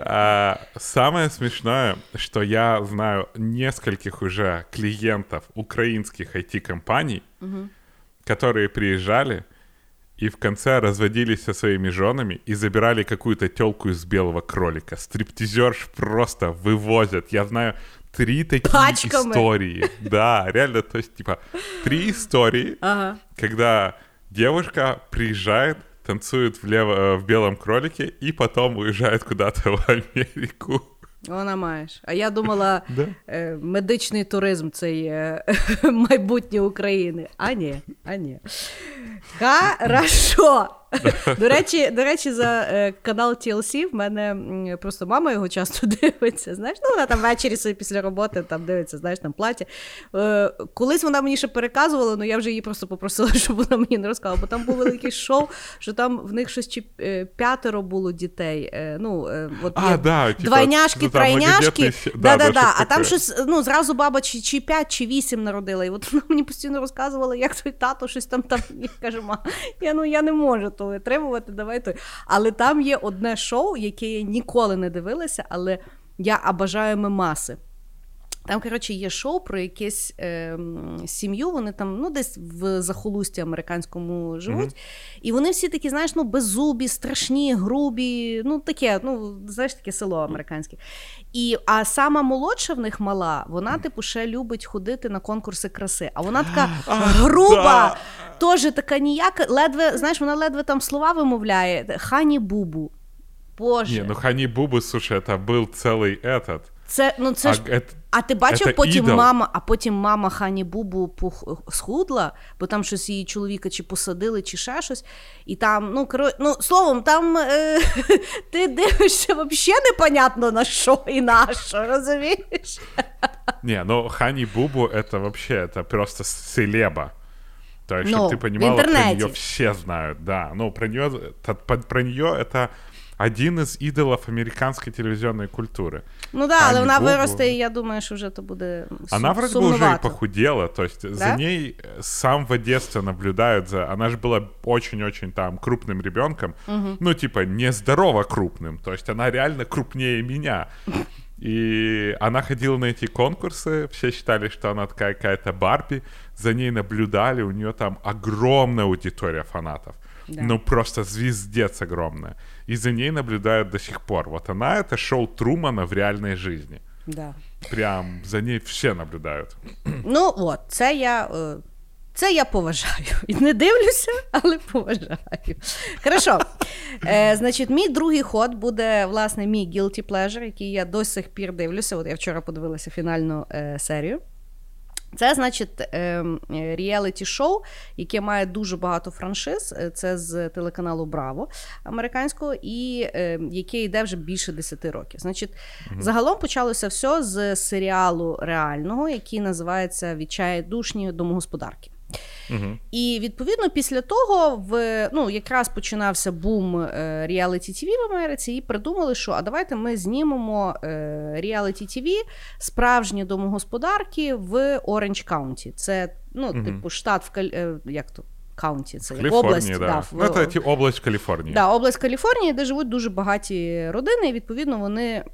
а, самое смешное, что я знаю нескольких уже клиентов украинских IT-компаний, угу. которые приезжали и в конце разводились со своими женами и забирали какую-то телку из белого кролика. Стриптизерш просто вывозят. Я знаю три такие Пачками. истории. Да, реально, то есть, типа, три истории, ага. когда девушка приезжает танцует влево, э, в белом кролике и потом уезжает куда-то в Америку. Вона маєш. А я думала, да? е, медичний туризм це є майбутнє України. А ні, а ні. Хорошо. До речі, до речі, за е, канал TLC в мене просто мама його часто дивиться. Знаєш, ну вона там ввечері собі після роботи там дивиться, знаєш, там платі. Е, колись вона мені ще переказувала, але я вже її просто попросила, щоб вона мені не розказала, бо там було велике шоу, що там в них щось чи е, п'ятеро було дітей. Ну, от а, да, двойняшки, тройняшки. Да, да, да, А там щось, ну, зразу баба чи, чи 5, чи 8 народила. І от вона мені постійно розказувала, як той тато щось там там. Я кажу, ма, я ну я не можу то витримувати, давай той. Але там є одне шоу, яке я ніколи не дивилася, але я обажаю мемаси. Там, коротше, є шоу про якесь е, сім'ю. Вони там ну, десь в захолусті американському живуть. Mm-hmm. І вони всі такі, знаєш, ну, беззубі, страшні, грубі, ну таке, ну, знаєш, таке село американське. І, А сама молодша в них мала, вона, типу, ще любить ходити на конкурси краси. А вона така груба, теж така ніяка, ледве, знаєш, вона ледве там слова вимовляє. Хані Бубу. Боже. Не, ну Хані Бубу, слушай, це був цілий этот. Це ну це а, ж. Это, а ти бачив потім ідол. мама, а потім мама Хані Бубу пух, схудла, бо там щось її чоловіка чи посадили, чи ще щось. І там, ну коро... ну словом, там е... ти дивишся взагалі непонятно на що і на що, розумієш? Не, ну Хані Бубу это вообще это просто селеба. То есть, ну, чтобы ты понимала, про нее все знают, да. Ну, про нее, про нее это один із ідолів американської телевізійної культури. Ну да, але вона виросте, і я думаю, що вже то буде сум- Она вроде бы уже и похудела, то есть да? за ней с самого детства наблюдают за... Она же была очень-очень там крупным ребенком, угу. ну типа нездорово крупным, то есть она реально крупнее меня. И она ходила на эти конкурсы, все считали, что она такая какая-то Барби, за ней наблюдали, у нее там огромная аудитория фанатов. Да. Ну, просто звездец огромная. И за ней наблюдают до сих пор. Вот она — это шоу Трумана в реальной жизни. Да. Прям за ней все наблюдають. Ну, от, це я. це я поважаю. І не дивлюся, але поважаю. Хорошо. Е, Значить, мій другий ход буде, власне, мій guilty pleasure, який я до сих пір дивлюся. От я вчора подивилася фінальну е, серію. Це, значить, реаліті шоу, яке має дуже багато франшиз. Е, це з телеканалу Браво американського, і е, яке йде вже більше 10 років. Значить, угу. загалом почалося все з серіалу реального, який називається Відчайдушні домогосподарки. Угу. І відповідно після того в ну якраз починався бум реаліті ТВ в Америці, і придумали, що а давайте ми знімемо реаліті ТВ справжні домогосподарки в Оранж Каунті. Це ну, угу. типу штат в е, як то. Каунті, це як область, да. Да, в... Ну, це область Каліфорнії. Да, область Каліфорнії, де живуть дуже багаті родини, і відповідно вони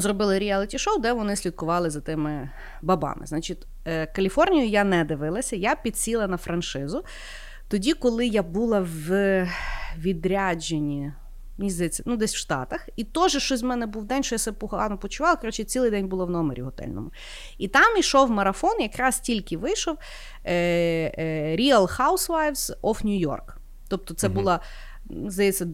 зробили реаліті-шоу, де вони слідкували за тими бабами. Значить, е, Каліфорнію я не дивилася, я підсіла на франшизу. Тоді, коли я була в відрядженні, мені здається, ну десь в Штатах, і теж щось в мене був день, що я себе погано почувала. Коротше, цілий день було в номері готельному. І там ішов марафон, якраз тільки вийшов е, е, Real Housewives of New York. Тобто, це угу. була здається,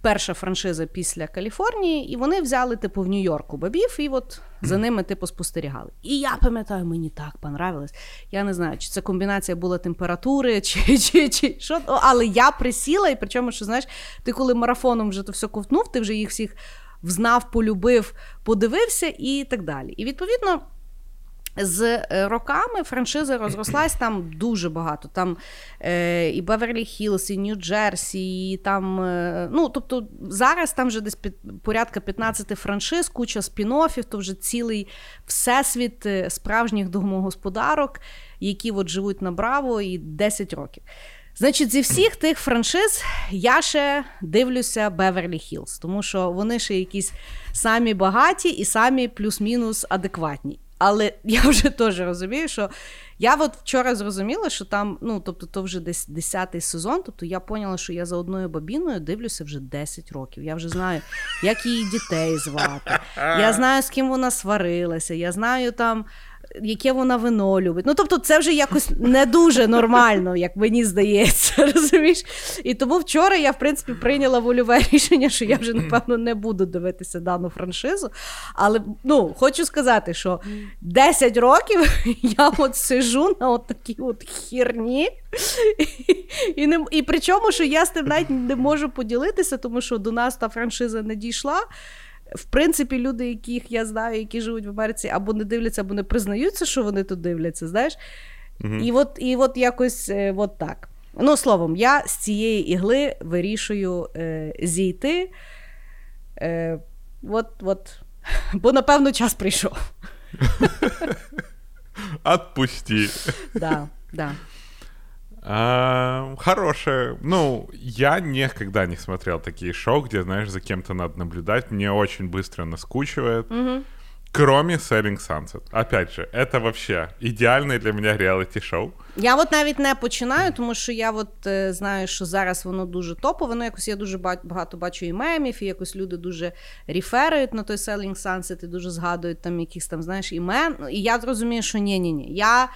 перша франшиза після Каліфорнії, і вони взяли, типу, в Нью-Йорку бабів, і от за ними, типу, спостерігали. І я пам'ятаю, мені так понравилось. Я не знаю, чи це комбінація була температури, чи чи, чи що, але я присіла, і причому, що знаєш, ти коли марафоном вже то все ковтнув, ти вже їх всіх взнав, полюбив, подивився і так далі. І відповідно. З е, роками франшиза розрослась там дуже багато. Там е, і Беверлі Хіллс, і Нью-Джерсі, і там. Е, ну, тобто зараз там вже десь під, порядка 15 франшиз, куча спін-оффів, то вже цілий всесвіт е, справжніх домогосподарок, які от живуть на Браво і 10 років. Значить, зі всіх тих франшиз я ще дивлюся Беверлі Хіллс, тому що вони ще якісь самі багаті і самі плюс-мінус адекватні. Але я вже теж розумію, що я от вчора зрозуміла, що там, ну тобто, то вже десь 10-й сезон. Тобто я поняла, що я за одною бабіною дивлюся вже 10 років. Я вже знаю, як її дітей звати. Я знаю, з ким вона сварилася. Я знаю там яке вона вино любить. Ну, тобто, це вже якось не дуже нормально, як мені здається. розумієш? І тому вчора я, в принципі, прийняла вольове рішення, що я вже, напевно, не буду дивитися дану франшизу. Але ну, хочу сказати, що 10 років я от сижу на от такій от хірні. І, і, не, і причому, що я з тим навіть не можу поділитися, тому що до нас та франшиза не дійшла. В принципі, люди, яких я знаю, які живуть в Америці, або не дивляться, або не признаються, що вони тут дивляться, знаєш. Угу. І от і от якось е, от так. Ну, словом, я з цієї ігли вирішую е, зійти. Е, от, от. Бо, напевно, час прийшов. Отпусти. Да, да. А, хорошее. Ну, я никогда не смотрел такие шоу, где, знаешь, за кем-то надо наблюдать. Мне очень быстро наскучивает. Угу. Кроме Selling Sunset. Опять же, это вообще идеальное для меня реаліті-шоу. Я от навіть не починаю, тому що я от е, знаю, що зараз воно дуже топове. Ну, якось я дуже багато бачу і мемів, і якось люди дуже реферують на той Selling Sunset і дуже згадують там якісь там, знаєш, імен. І я зрозумію, що ні, ні, ні. Я.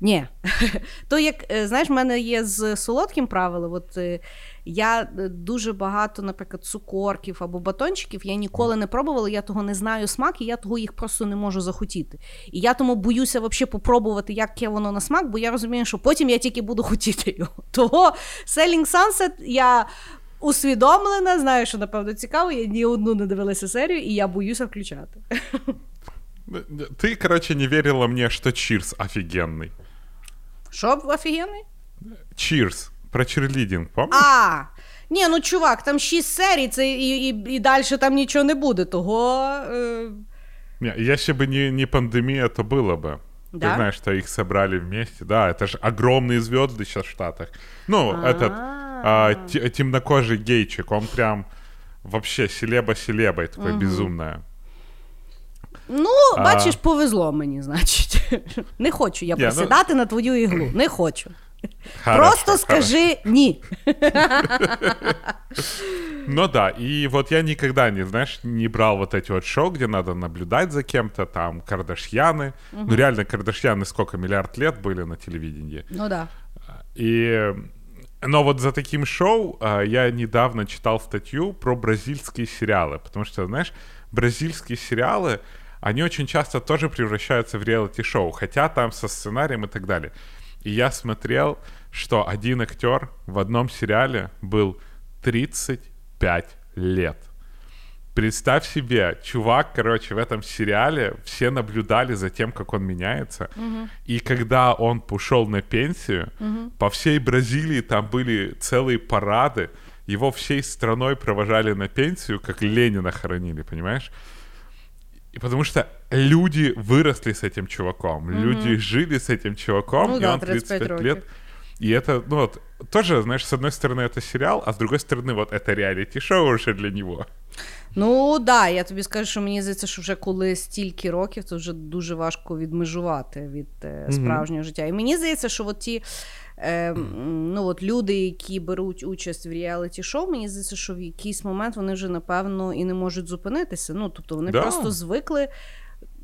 Ні. То як, е, знаєш, в мене є з солодким правило. От е, я е, дуже багато, наприклад, цукорків або батончиків я ніколи не пробувала, я того не знаю смак, і я того їх просто не можу захотіти. І я тому боюся взагалі попробувати, яке воно на смак, бо я розумію, що потім я тільки буду хотіти його. Того Selling Sunset я усвідомлена, знаю, що напевно цікаво, я ні одну не дивилася серію, і я боюся включати. Ты, короче, не верила мне, что Чирс офигенный. Що офігенний? Чирс. Про чирлидинг, помнишь? А, ні, ну чувак, там шість серій, це і, і, і далі там нічого не буде. Того. Е... Не, Если бы не, не пандемия, то было бы. Да? Ты знаешь, что их собрали вместе. Да, это же огромные звезды сейчас в Штатах. Ну, этот а, те- темнокожий гейчик, он прям вообще селеба-селебой такой безумная. Ну, А. бачиш, повезло мені, значить. Не хочу я Ні, ну- присідати на твою іглу. Не хочу. Хорошо, Просто хорошо. скажи ні. Ну да, и вот я никогда не, знаешь, не брал вот эти вот шоу, где надо наблюдать за кем-то, там, Кардашьяны. Ну реально, Кардашьяны сколько, миллиард лет были на телевидении. Ну да. И... Но вот за таким шоу а, я недавно читал статью про бразильские сериалы, потому что, знаешь, бразильские сериалы, они очень часто тоже превращаются в реалити-шоу, хотя там со сценарием и так далее. И я смотрел, что один актер в одном сериале был 35 лет. Представь себе, чувак, короче, в этом сериале все наблюдали за тем, как он меняется. И когда он ушел на пенсию, по всей Бразилии там были целые парады. Его всей страной провожали на пенсию, как Ленина хоронили, понимаешь? И потому что люди выросли с этим чуваком, люди жили с этим чуваком, Ну и да, он 35 35 лет. років. И это, ну вот, тоже, знаешь, с одной стороны это сериал, а с другой стороны вот это реалити-шоу уже для него. Ну да, я тобі скажу, що мені здається, що вже коли стільки років, то вже дуже важко відмежувати від е, справжнього життя. І мені здається, що от ті е, ну, от люди, які беруть участь в реаліті-шоу, мені здається, що в якийсь момент вони вже напевно і не можуть зупинитися. Ну, тобто вони Да. просто звикли.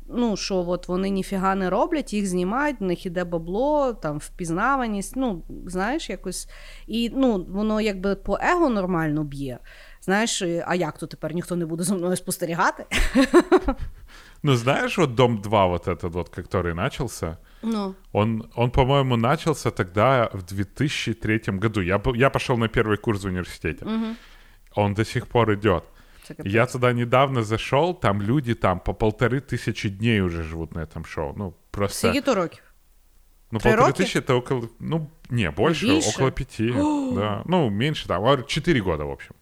Ну, що от вони ніфіга не роблять, їх знімають, в них іде бабло, там впізнаваність, ну, знаєш, якось. І ну, воно якби по его нормально б'є. Знаєш, а як то тепер ніхто не буде за мною спостерігати? Ну, знаешь, вот Дом 2, вот этот вот, который начался, Ну, он, он по-моему, начался тогда в 2003 году. Я, по- я пошел на первый курс в университете. Он до сих пор идет. Я туда недавно зашел, там люди там по полторы тысячи дней уже живут на этом шоу. Ну, просто... Скільки то років? Ну, Три полторы роки? тысячи это около... Ну, не, больше, Больше? около пяти. да. Ну, меньше там, а, четыре года, в общем.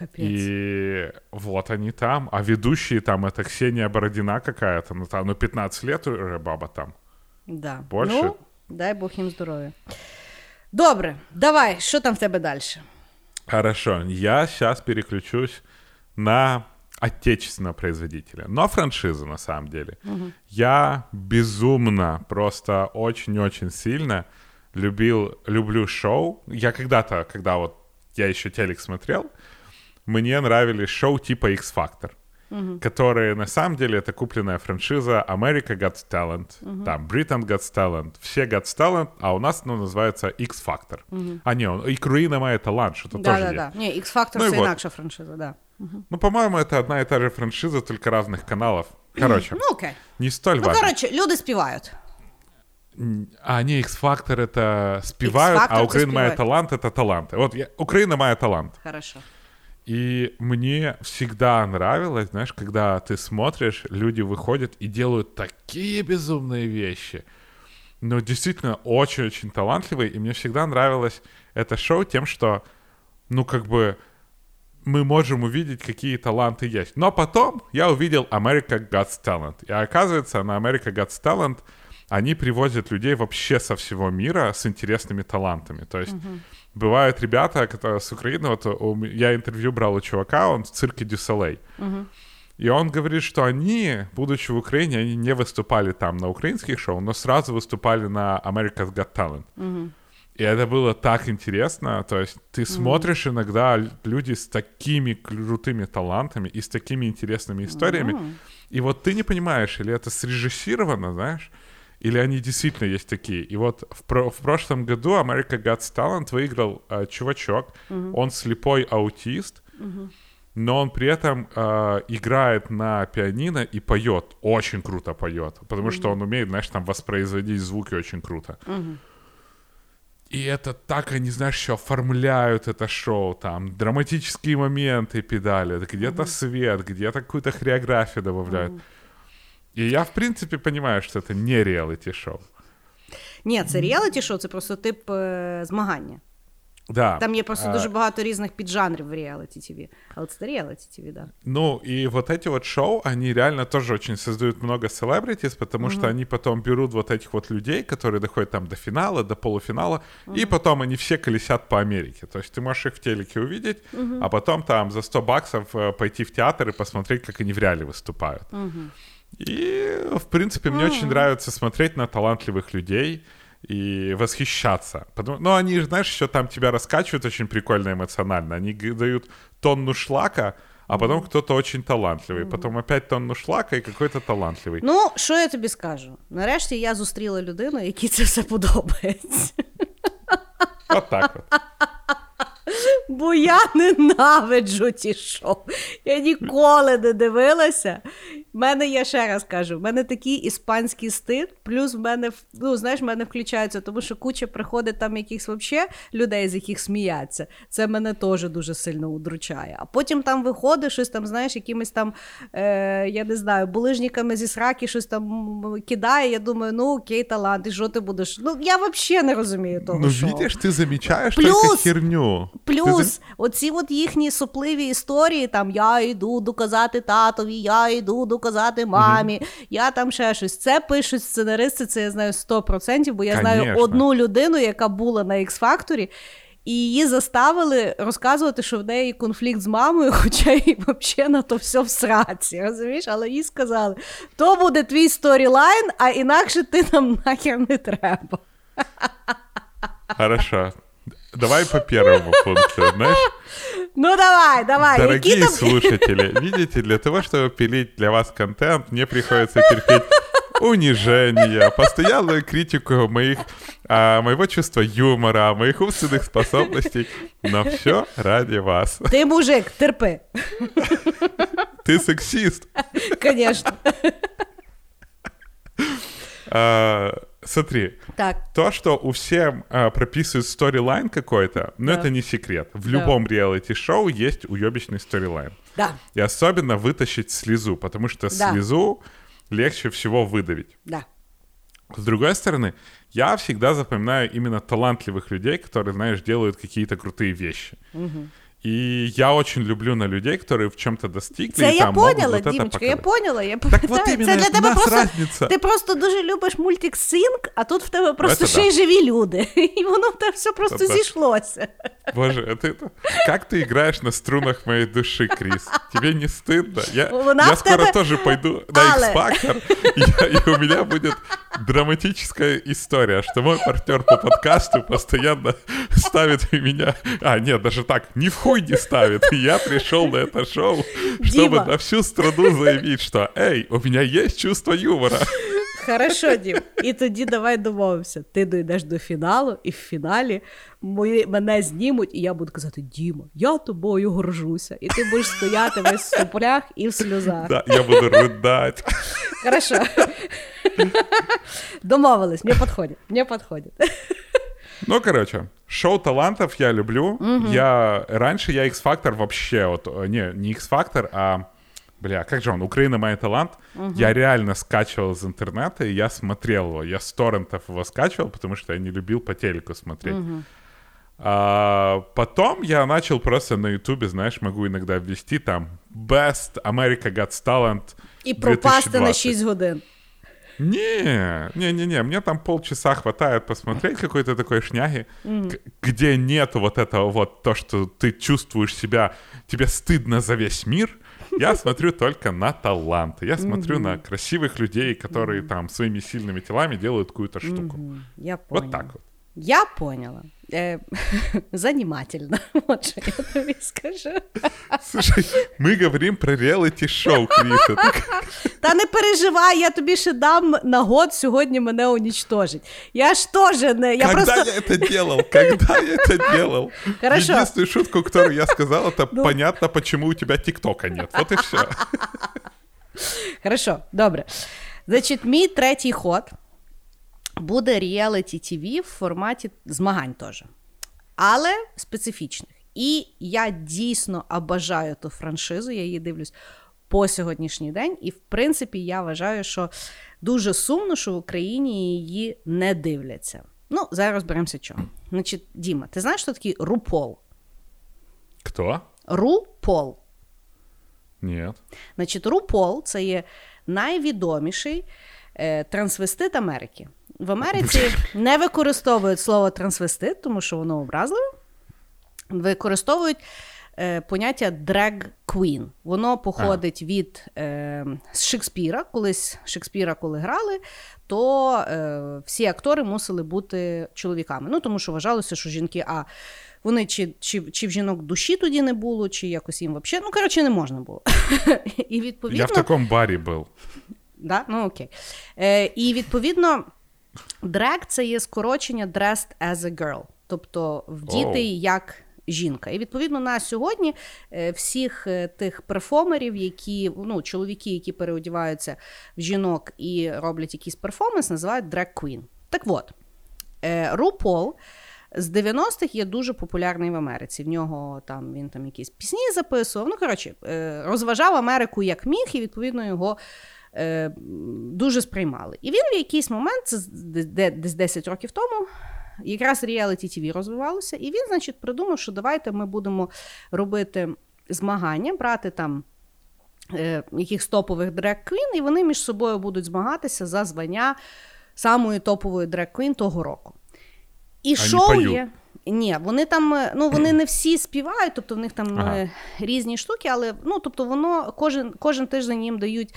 Капець. И вот они там, а ведущие там, это Ксения Бородина какая-то, ну, там, ну, 15 лет уже баба там. Да. Больше? Ну, дай Бог їм здоров'я. Добре, давай, що там в тебе далі? Хорошо, я сейчас переключусь на отечественного производителя, но франшизу на самом деле. Я безумно, просто очень-очень сильно любил, люблю шоу. Я когда-то, когда вот я еще телек смотрел, мне нравились шоу типа X-Factor. Которые на самом деле это купленная франшиза America Got Talent, там Britain Got Talent, все Got Talent, а у нас ну, называется X-Factor. А не, он, и Круина має талант, что-то Да, тоже да, есть. да. Ні, X-Factor Ну і це вот. інакша франшиза, да. Ну, по-моему, это одна и та же франшиза, только разных каналов. Короче, Ну окей. не столь Ну, важно. коротше, люди співають. А, не, X-Factor это спевают, X-Factor а это Украина має спевают. талант, это таланты. Вот я, Украина має талант. Хорошо. И мне всегда нравилось, знаешь, когда ты смотришь, люди выходят и делают такие безумные вещи. Но действительно очень-очень талантливые. И мне всегда нравилось это шоу тем, что, ну, как бы, мы можем увидеть, какие таланты есть. Но потом я увидел America Got Talent. И оказывается, на America Got Talent они привозят людей вообще со всего мира с интересными талантами. То есть бывают ребята, которые с Украины, вот я интервью брал у чувака, он в цирке Дюсалей. И он говорит, что они, будучи в Украине, они не выступали там на украинских шоу, но сразу выступали на America's Got Talent. И это было так интересно. То есть ты смотришь иногда л- люди с такими крутыми талантами и с такими интересными историями. И вот ты не понимаешь, или это срежиссировано, знаешь, или они действительно есть такие. И вот в, про- в прошлом году America Got Talent выиграл э, чувачок. Он слепой аутист. Но он при этом э, играет на пианино и поет. Очень круто поет. Потому что он умеет, знаешь, там воспроизводить звуки очень круто. И это так они, знаешь, еще оформляют это шоу, там, драматические моменты педали, где-то свет, где-то какую-то хореографию добавляют. И я, в принципе, понимаю, что это не реалити-шоу. Ні, це реаліті шоу, це просто тип е, змагання. Да. Там є просто а, дуже багато різних піджанрів в реаліті ТВ. Але це реаліті ТВ, да. Ну, и вот эти вот шоу, они реально тоже очень создают много селебритис, потому что они потом берут вот этих вот людей, которые доходят там до финала, до полуфинала, и потом они все колесят по Америке. То есть ты можешь их в телеке увидеть, а потом там за 100 баксов э, пойти в театр и посмотреть, как они в реале выступают. И, в принципе, мне очень нравится смотреть на талантливых людей и восхищаться. Потому, ну, они, же, знаешь, еще там тебя раскачивают очень прикольно эмоционально. Они г- дают тонну шлака, а потом кто-то очень талантливый. Потом опять тонну шлака и какой-то талантливый. Ну, що я тобі скажу? Нарешті я зустріла людину, якій це все подобається. Вот так вот. Бо я ненавиджу ті шоу. Я ніколи не дивилася. В мене, я ще раз кажу, в мене такий іспанський стиль, плюс в мене, ну, знаєш, в мене включаються, тому що куча приходить там якихось вообще людей, з яких сміяться. Це мене теж дуже сильно удручає. А потім там виходить щось там, знаєш, якимись там, е, я не знаю, булижниками зі сраки щось там кидає. Я думаю, ну окей, талант, і що ти будеш? Ну, я взагалі не розумію того. Ну, ты замечаешь Плюс- только херню. Плюс, зам- оці от їхні сопливі історії, там я йду доказати татові, я йду доказати мамі, я там ще щось. Це пишуть сценаристи, це я знаю 100%, бо я знаю одну людину, яка була на X-Factor, і її заставили розказувати, що в неї конфлікт з мамою, хоча їй взагалі на то все в сраці, розумієш? Але їй сказали: то буде твій сторілайн, а інакше ти нам нахер не треба. Хорошо. Давай по первому пункту, знаешь? Ну давай, давай, Дорогие там... слушатели, видите, для того, чтобы пилить для вас контент, мне приходится терпеть унижение, постоянную критику моих, а, моего чувства юмора, моих умственных способностей, но все ради вас. Ти мужик, терпи. Ты сексист. Звісно. А, смотри, Так. то, что у всех а, прописывают сторилайн какой-то, ну Да. это не секрет. В Да. любом реалити-шоу есть уебищный сторилайн. Да, И особенно вытащить слезу, потому что Да. слезу легче всего выдавить. да. С другой стороны, я всегда запоминаю именно талантливых людей, которые, знаешь, делают какие-то крутые вещи. И я очень люблю на людей, которые в чем-то достигли. Це и я там могут поняла, вот это Дімочка, я показать. поняла, я Так пам'ятаю. вот Це іменно для в тебе нас просто разниця. ти просто дуже любиш мультик Синк, а тут в тебе просто Це ще да. й живі люди. І воно в тебе все просто Це да. зійшлося. Боже, это, это- как ты играешь на струнах моей души, Крис? Тебе не стыдно? Я, Вона я в скоро тебе- тоже пойду на Але. X-Factor, и, я- и у меня будет драматическая история, что мой партнер по подкасту постоянно ставит меня... А, нет, даже так, ни в хуй не ставит. И я пришел на это шоу, чтобы Дима. на всю страну заявить, что «Эй, у меня есть чувство юмора». Хорошо, Дім. І тоді давай домовимося. Ти дійдеш до фіналу, і в фіналі мої, мене знімуть, і я буду казати: Діма, я тобою горжуся. І ти будеш стояти весь в соплях і в сльозах. Да, я буду рыдать. Хорошо. Домовились, мне подходит. Мне подходит. Ну, короче, шоу талантов я люблю. Я раньше я X-Factor вообще вот э, не не X-Factor, а бля, как же он? Украина моя талант. Я реально скачивал из интернета и я смотрел его. Я с торрентов его скачивал, потому что я не любил по телеку смотреть. А, потом я начал просто на Ютубе, знаешь, могу иногда ввести там Best America Got Talent І пропасти на 2020. 6 годин. Не, не, не, не, мне там полчаса хватает посмотреть какой-то такой шняги, к- где нету вот этого вот то, что ты чувствуешь себя, тебе стыдно за весь мир, Я смотрю только на таланты. Я смотрю на красивых людей, которые там своими сильными телами делают какую-то штуку. Я поняла. Вот так вот. Я поняла. Е, Занімательно, от що я тобі скажу. Слушай, мы говорим про реалити-шоу, Криса. Так Та не переживай, я тобі ще дам на год сьогодні мене унічтожить. Я ж теж не. Я когда просто... я это делал? Когда я это делал? Хорошо. Единственную шутку, которую я сказал, это Ну. понятно, почему у тебя ТикТока нет. Вот и все. Хорошо, добре. Значить, мій третій ход буде реаліті ТВ в форматі змагань теж. Але специфічних. І я дійсно обожаю ту франшизу, я її дивлюсь по сьогоднішній день. І, в принципі, я вважаю, що дуже сумно, що в Україні її не дивляться. Ну, зараз розберемося чого. Значить, Діма, ти знаєш, що такий рупол? Кто? Рупол. Нет. Значить, Рупол це є найвідоміший е, трансвестит Америки. В Америці не використовують слово трансвестит, тому що воно образливе. Використовують е, поняття drag queen. Воно походить від е, Шекспіра. Колись Шекспіра, коли грали, то е, всі актори мусили бути чоловіками. Ну, тому що вважалося, що жінки, а вони чи, чи, чи в жінок душі тоді не було, чи якось їм взагалі. Ну, коротше, не можна було. І відповідно. Я в таком баре был. Да? Ну, окей. Е, і відповідно, драг це є скорочення dressed as a girl, тобто вдіти Оу. як жінка. І відповідно на сьогодні е, всіх е, тих перформерів, які ну, чоловіки, які переодіваються в жінок і роблять якийсь перформанс, називають drag queen. Так от, е, RuPaul з 90-х є дуже популярний в Америці. В нього там він там якісь пісні записував. Ну, коротше, е, розважав Америку як міг, і відповідно його е, дуже сприймали. І він в якийсь момент, це десь 10 років тому, якраз реаліті ТВ розвивалося, і він, значить, придумав, що давайте ми будемо робити змагання, брати там. е, Якихось топових драг-квін, і вони між собою будуть змагатися за звання самої топової драг-квін того року. І Вони шоу є. Ні, вони там, е, ну вони не всі співають, тобто в них там Ага. е, різні штуки, але ну тобто воно кожен, кожен тиждень їм дають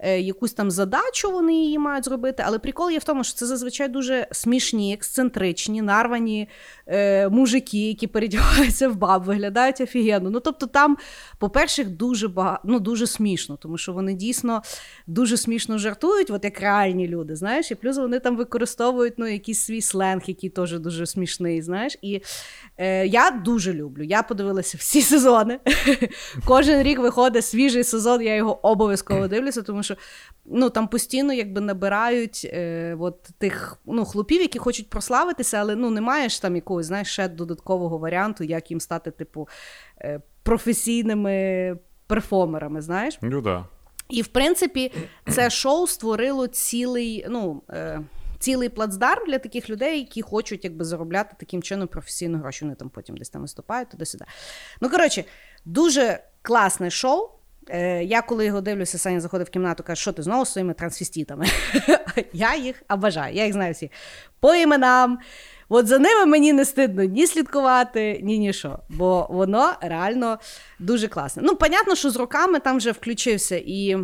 якусь там задачу, вони її мають зробити. Але прикол є в тому, що це зазвичай дуже смішні, ексцентричні, нарвані е, мужики, які передягаються в баб, виглядають офігенно. Ну тобто там, по-перше, дуже багато, ну дуже смішно, тому що вони дійсно дуже смішно жартують, от як реальні люди, знаєш, і плюс вони там використовують ну, якийсь свій сленг, який теж дуже смішний, знаєш. І е, я дуже люблю. Я подивилася всі сезони. Кожен рік виходить свіжий сезон, я його обов'язково дивлюся, тому що ну, там постійно якби набирають е, от, тих ну, хлопів, які хочуть прославитися, але ну, немає ж там якогось знаєш, ще додаткового варіанту, як їм стати, типу, е, професійними перформерами, знаєш. Ну да. І в принципі, це шоу створило цілий, ну. Е, Цілий плацдарм для таких людей, які хочуть якби заробляти таким чином професійно гроші. Вони там потім десь там виступають туди-сюди. Ну коротше, дуже класне шоу. Е, я коли його дивлюся, Саня заходить в кімнату, каже, що ти знову з своїми трансвеститами? я їх обожаю, я їх знаю всі по іменам. От за ними мені не стидно ні слідкувати, ні нічого, бо воно реально дуже класне. Ну, понятно, що з роками там вже включився і.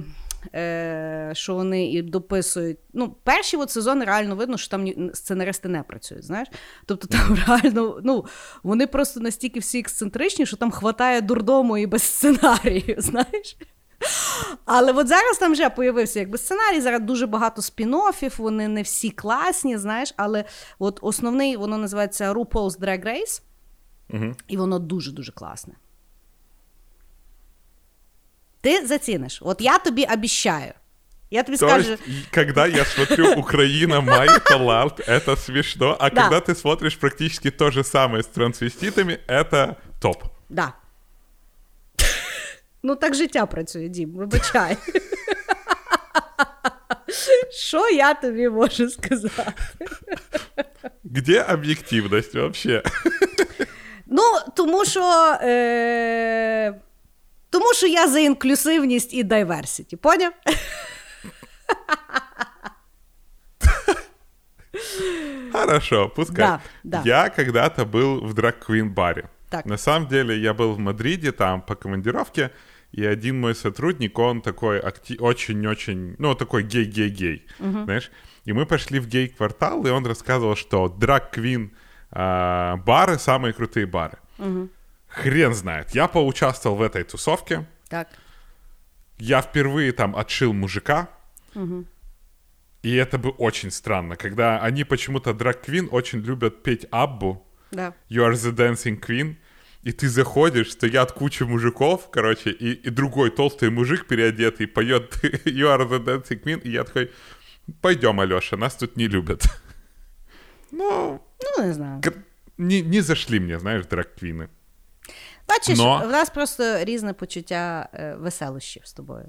Е, що вони і дописують. Ну, перші от сезони реально видно, що там сценаристи не працюють. Знаєш? Тобто там реально ну, вони просто настільки всі ексцентричні, що там хватає дурдому і без сценарію, знаєш. Але от зараз там вже появився якби сценарій, зараз дуже багато спін-оффів, вони не всі класні, знаєш, але от основний воно називається RuPaul's Drag Race, Мгм. і воно дуже-дуже класне. Ти заціниш. От я тобі обіщаю. Я тобі То скажу. есть, и когда я смотрю «Украина, май талант», это смешно, а Да. когда ты смотришь практически то же самое с трансвеститами, это топ. Да. Ну, так життя працює, Дім, вибачай. Що я тобі можу сказати? Где объективность вообще? Ну, тому що. Е... Тому що я за інклюсивність і дайверсіті, поняв? Хорошо, пускай. Да, да. Я когда-то был в драг-квин баре. Так. На самом деле я был в Мадриде там по командировке, и один мой сотрудник, он такой акти- очень-очень, ну, такой гей-гей-гей, знаешь. И мы пошли в гей-квартал, и он рассказывал, что драг-квин а, бары самые крутые бары. Хрен знает. Я поучаствовал в этой тусовке. Так. Я впервые там отшил мужика. И это было очень странно, когда они почему-то драг-квин очень любят петь Аббу. Да. You are the dancing queen. И ты заходишь, стоят куча мужиков, короче, и, и другой толстый мужик переодетый поет You are the dancing queen. И я такой, пойдем, Алеша, нас тут не любят. Ну, Ну, не знаю. не, не зашли мне, знаешь, драг-квіни. Бачиш, Но- в нас просто різне почуття е, веселощів з тобою.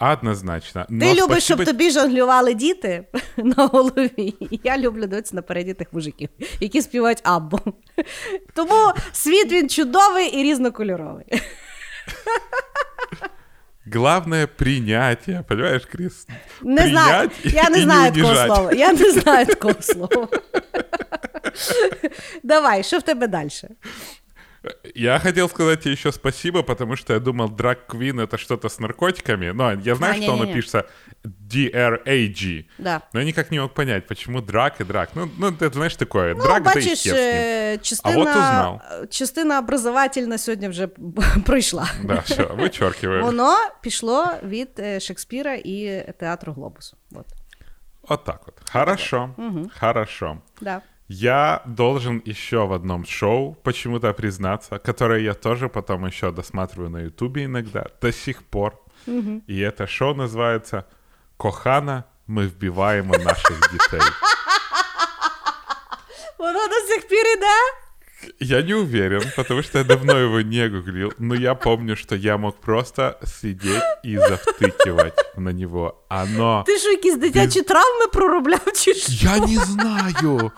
Однозначно. Ти Но любиш, спасибо- щоб тобі жонглювали діти на голові. Я люблю дивитися на передітих мужиків, які співають аббу. Тому світ він чудовий і різнокольоровий. Главное принятие, понимаешь, Крис? Не знаю, я не знаю такого унижать. слова. Я не знаю такого слова. Давай, що в тебе далі? Я хотел сказать тебе еще спасибо, потому что я думал, драг квин это что-то с наркотиками. Но я знаю, А, что оно не-не-не. пишется D-R-A-G. Да. Но я никак не мог понять, почему драг и драг. Ну, ну ты знаешь такое, Ну, драг это бачиш, естественно. е, частина, А от узнав. частина образовательна сьогодні вже пройшла. Да, все, вычеркиваем. Воно пішло від е, Шекспіра і театру Глобус. От. Вот так вот. Хорошо, хорошо. Да. Я должен еще в одном шоу почему-то признаться, которое я тоже потом еще досматриваю на Ютубе иногда, до сих пор. И это шоу называется «Кохана, мы вбиваем у наших детей». Воно до сих пір іде? Я не уверен, потому что я давно его не гуглил, но я помню, что я мог просто сидеть и завтыкивать на него. Оно... Ти що, якісь дитячі травми проробляв чи що? Я не знаю.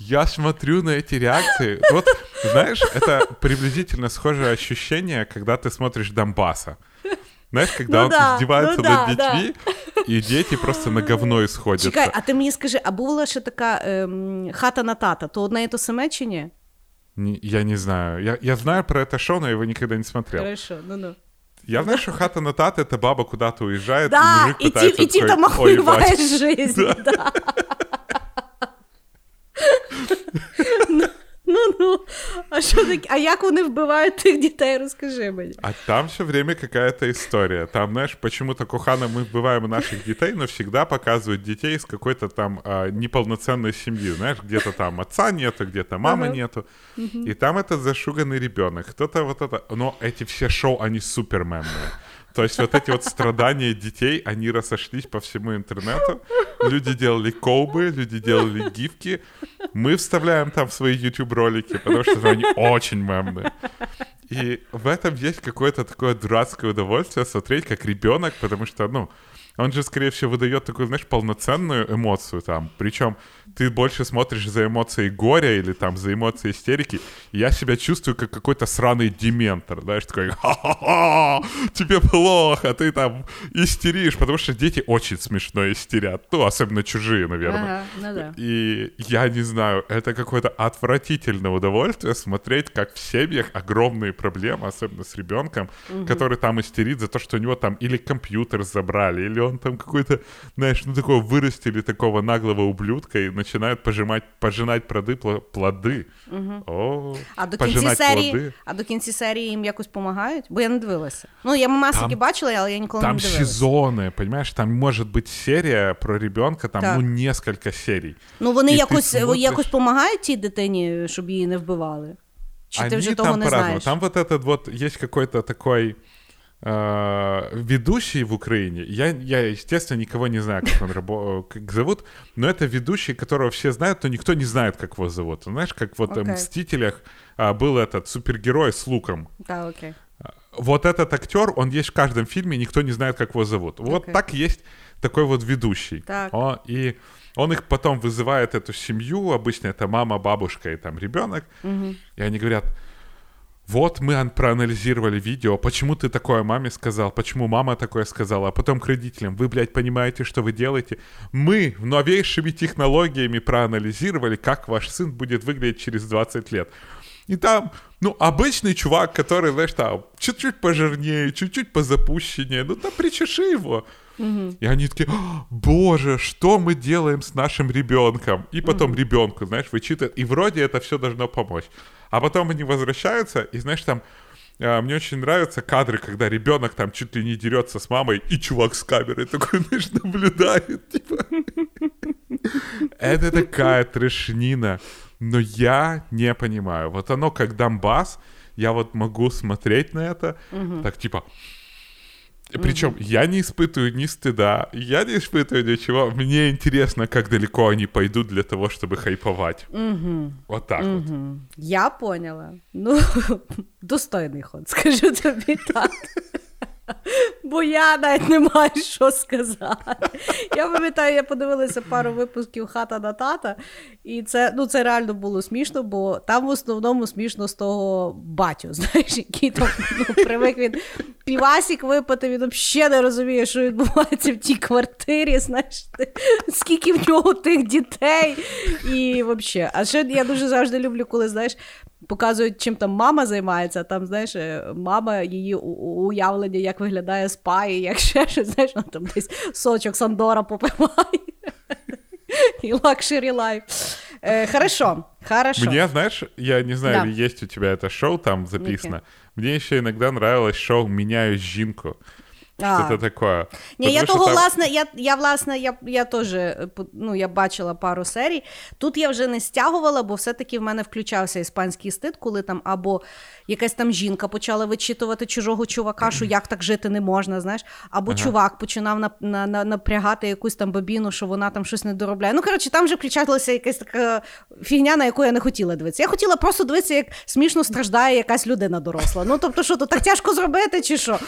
Я смотрю на эти реакции. Вот, знаешь, это приблизительно схожее ощущение, когда ты смотришь Донбасса. Знаешь, когда Ну он да, издевается ну над да, детьми, и дети просто на говно исходят. Чекай, а ти мені скажи, а була ще така ем, хата на тата, то одне і то саме чи ні? Не- я не знаю. Я, я знаю про это шоу, но я его никогда не смотрел. Хорошо, ну ну. Я знаю, что хата на тата это баба куда-то уезжает, и Да, мужик і ті, пытается і ті такой, там «Ой, ебать». охуєваєш жизнь. Да. Ну, Ну ну. А що таке? А як вони вбивають тих дітей? Розкажи мені. А там все время какая-то история. Там, знаешь, почему-то Кохана мы вбиваем наших детей, но всегда показывают детей из какой-то там а, неполноценной семьи. Знаешь, где-то там отца нету, где-то мамы Ага. нету. И там этот зашуганный ребенок. Кто-то вот это... Но эти все шоу, они супер мемные. То есть вот эти вот страдания детей, они разошлись по всему интернету. Люди делали колбы, люди делали гифки. Мы вставляем там свои YouTube-ролики, потому что они очень мемные. И в этом есть какое-то такое дурацкое удовольствие смотреть, как ребенок, потому что, ну, он же, скорее всего, выдает такую, знаешь, полноценную эмоцию там. Причем ты больше смотришь за эмоцией горя или там за эмоцией истерики. Я себя чувствую как какой-то сраный дементор, знаешь, такой, ха-ха-ха, тебе плохо, ты там истеришь, потому что дети очень смешно истерят. Ну, особенно чужие, наверное. Ага, ну да. И я не знаю, это какое-то отвратительное удовольствие смотреть, как в семьях огромные проблемы, особенно с ребенком, который там истерит за то, что у него там или компьютер забрали, или он там какой-то, знаешь, ну такого вырастили такого наглого ублюдка и начинают пожимать, пожинать плоды, пла- плоды. О, А до кінці пожинать серії, плоди. а до кінці серії їм якось допомагають? Бо я не дивилася. Ну, я мамасики Там- бачила, але я ніколи Там не дивилася. сезоны, понимаешь, там может быть серия про ребенка, там Так. ну несколько серий. Ну вони І ти якось, смотриш- якось допомагають тій дитині, щоб її не вбивали. Чи ти Они вже того там не по-разному. знаєш? Там вот этот вот есть какой-то такой э, ведущий в Украине. Я, я, естественно, никого не знаю, как он рабо- как зовут, но это ведущий, которого все знают, но никто не знает, как его зовут. Знаешь, как вот в Окей. «Мстителях» а, был этот супергерой с луком. Так, окей. Вот этот актер, он есть в каждом фильме, никто не знает, как его зовут. Вот Окей. так есть такой вот ведущий. Так. О, и он их потом вызывает, эту семью, обычно это мама, бабушка и там ребенок, и они говорят, вот мы ан- проанализировали видео, почему ты такое маме сказал, почему мама такое сказала, а потом к родителям, вы, блядь, понимаете, что вы делаете? Мы новейшими технологиями проанализировали, как ваш сын будет выглядеть через 20 лет. И там, ну, обычный чувак, который, знаешь, там, чуть-чуть пожирнее, чуть-чуть позапущеннее, ну, там, причеши его. И они такие, «О, боже, что мы делаем с нашим ребенком? И потом ребенку, знаешь, вычитают, и вроде это все должно помочь. А потом они возвращаются, и, знаешь, там, а, мне очень нравятся кадры, когда ребенок там чуть ли не дерется с мамой, и чувак с камерой такой, знаешь, наблюдает. Типа. Это такая трешнина. Но я не понимаю. Вот оно как Донбасс, я вот могу смотреть на это, так типа... Причем я не испытываю ни стыда, я не испытываю ничего. Мне интересно, как далеко они пойдут для того, чтобы хайповать. Вот так вот. Я поняла. Ну, достойний ход, скажу тобі так. Бо я навіть не маю що сказати. Я пам'ятаю, я подивилася пару випусків хата на тата, і це ну, це реально було смішно, бо там в основному смішно з того батю, знаєш, який там ну, привик він півасік випити, він взагалі не розуміє, що відбувається в тій квартирі, знаєш, скільки в нього тих дітей. І взагалі. А ще я дуже завжди люблю, коли, знаєш, показують, чим там мама займається, там, знаєш, мама, її уявлення, як виглядає спа, і як ще щось, знаєш, вона там десь сочок Сандора попиває. И luxury life. Э, хорошо, хорошо. Мне, знаешь, я не знаю, Да. есть у тебя это шоу там записано. Мне еще иногда нравилось шоу «Меняю жінку». А. Что-то такое. Ні, я Потому того, там- власне, я, я власне, я, я теж ну, я бачила пару серій. Тут я вже не стягувала, бо все-таки в мене включався іспанський стид, коли там або якась там жінка почала вичитувати чужого чувака, що як так жити не можна, знаєш, або чувак починав на, на, на, напрягати якусь там бабіну, що вона там щось не доробляє. Ну, коротше, там вже включалася якась така фігня, на яку я не хотіла дивитися. Я хотіла просто дивитися, як смішно страждає якась людина доросла. Ну, тобто, що то так тяжко зробити, чи що?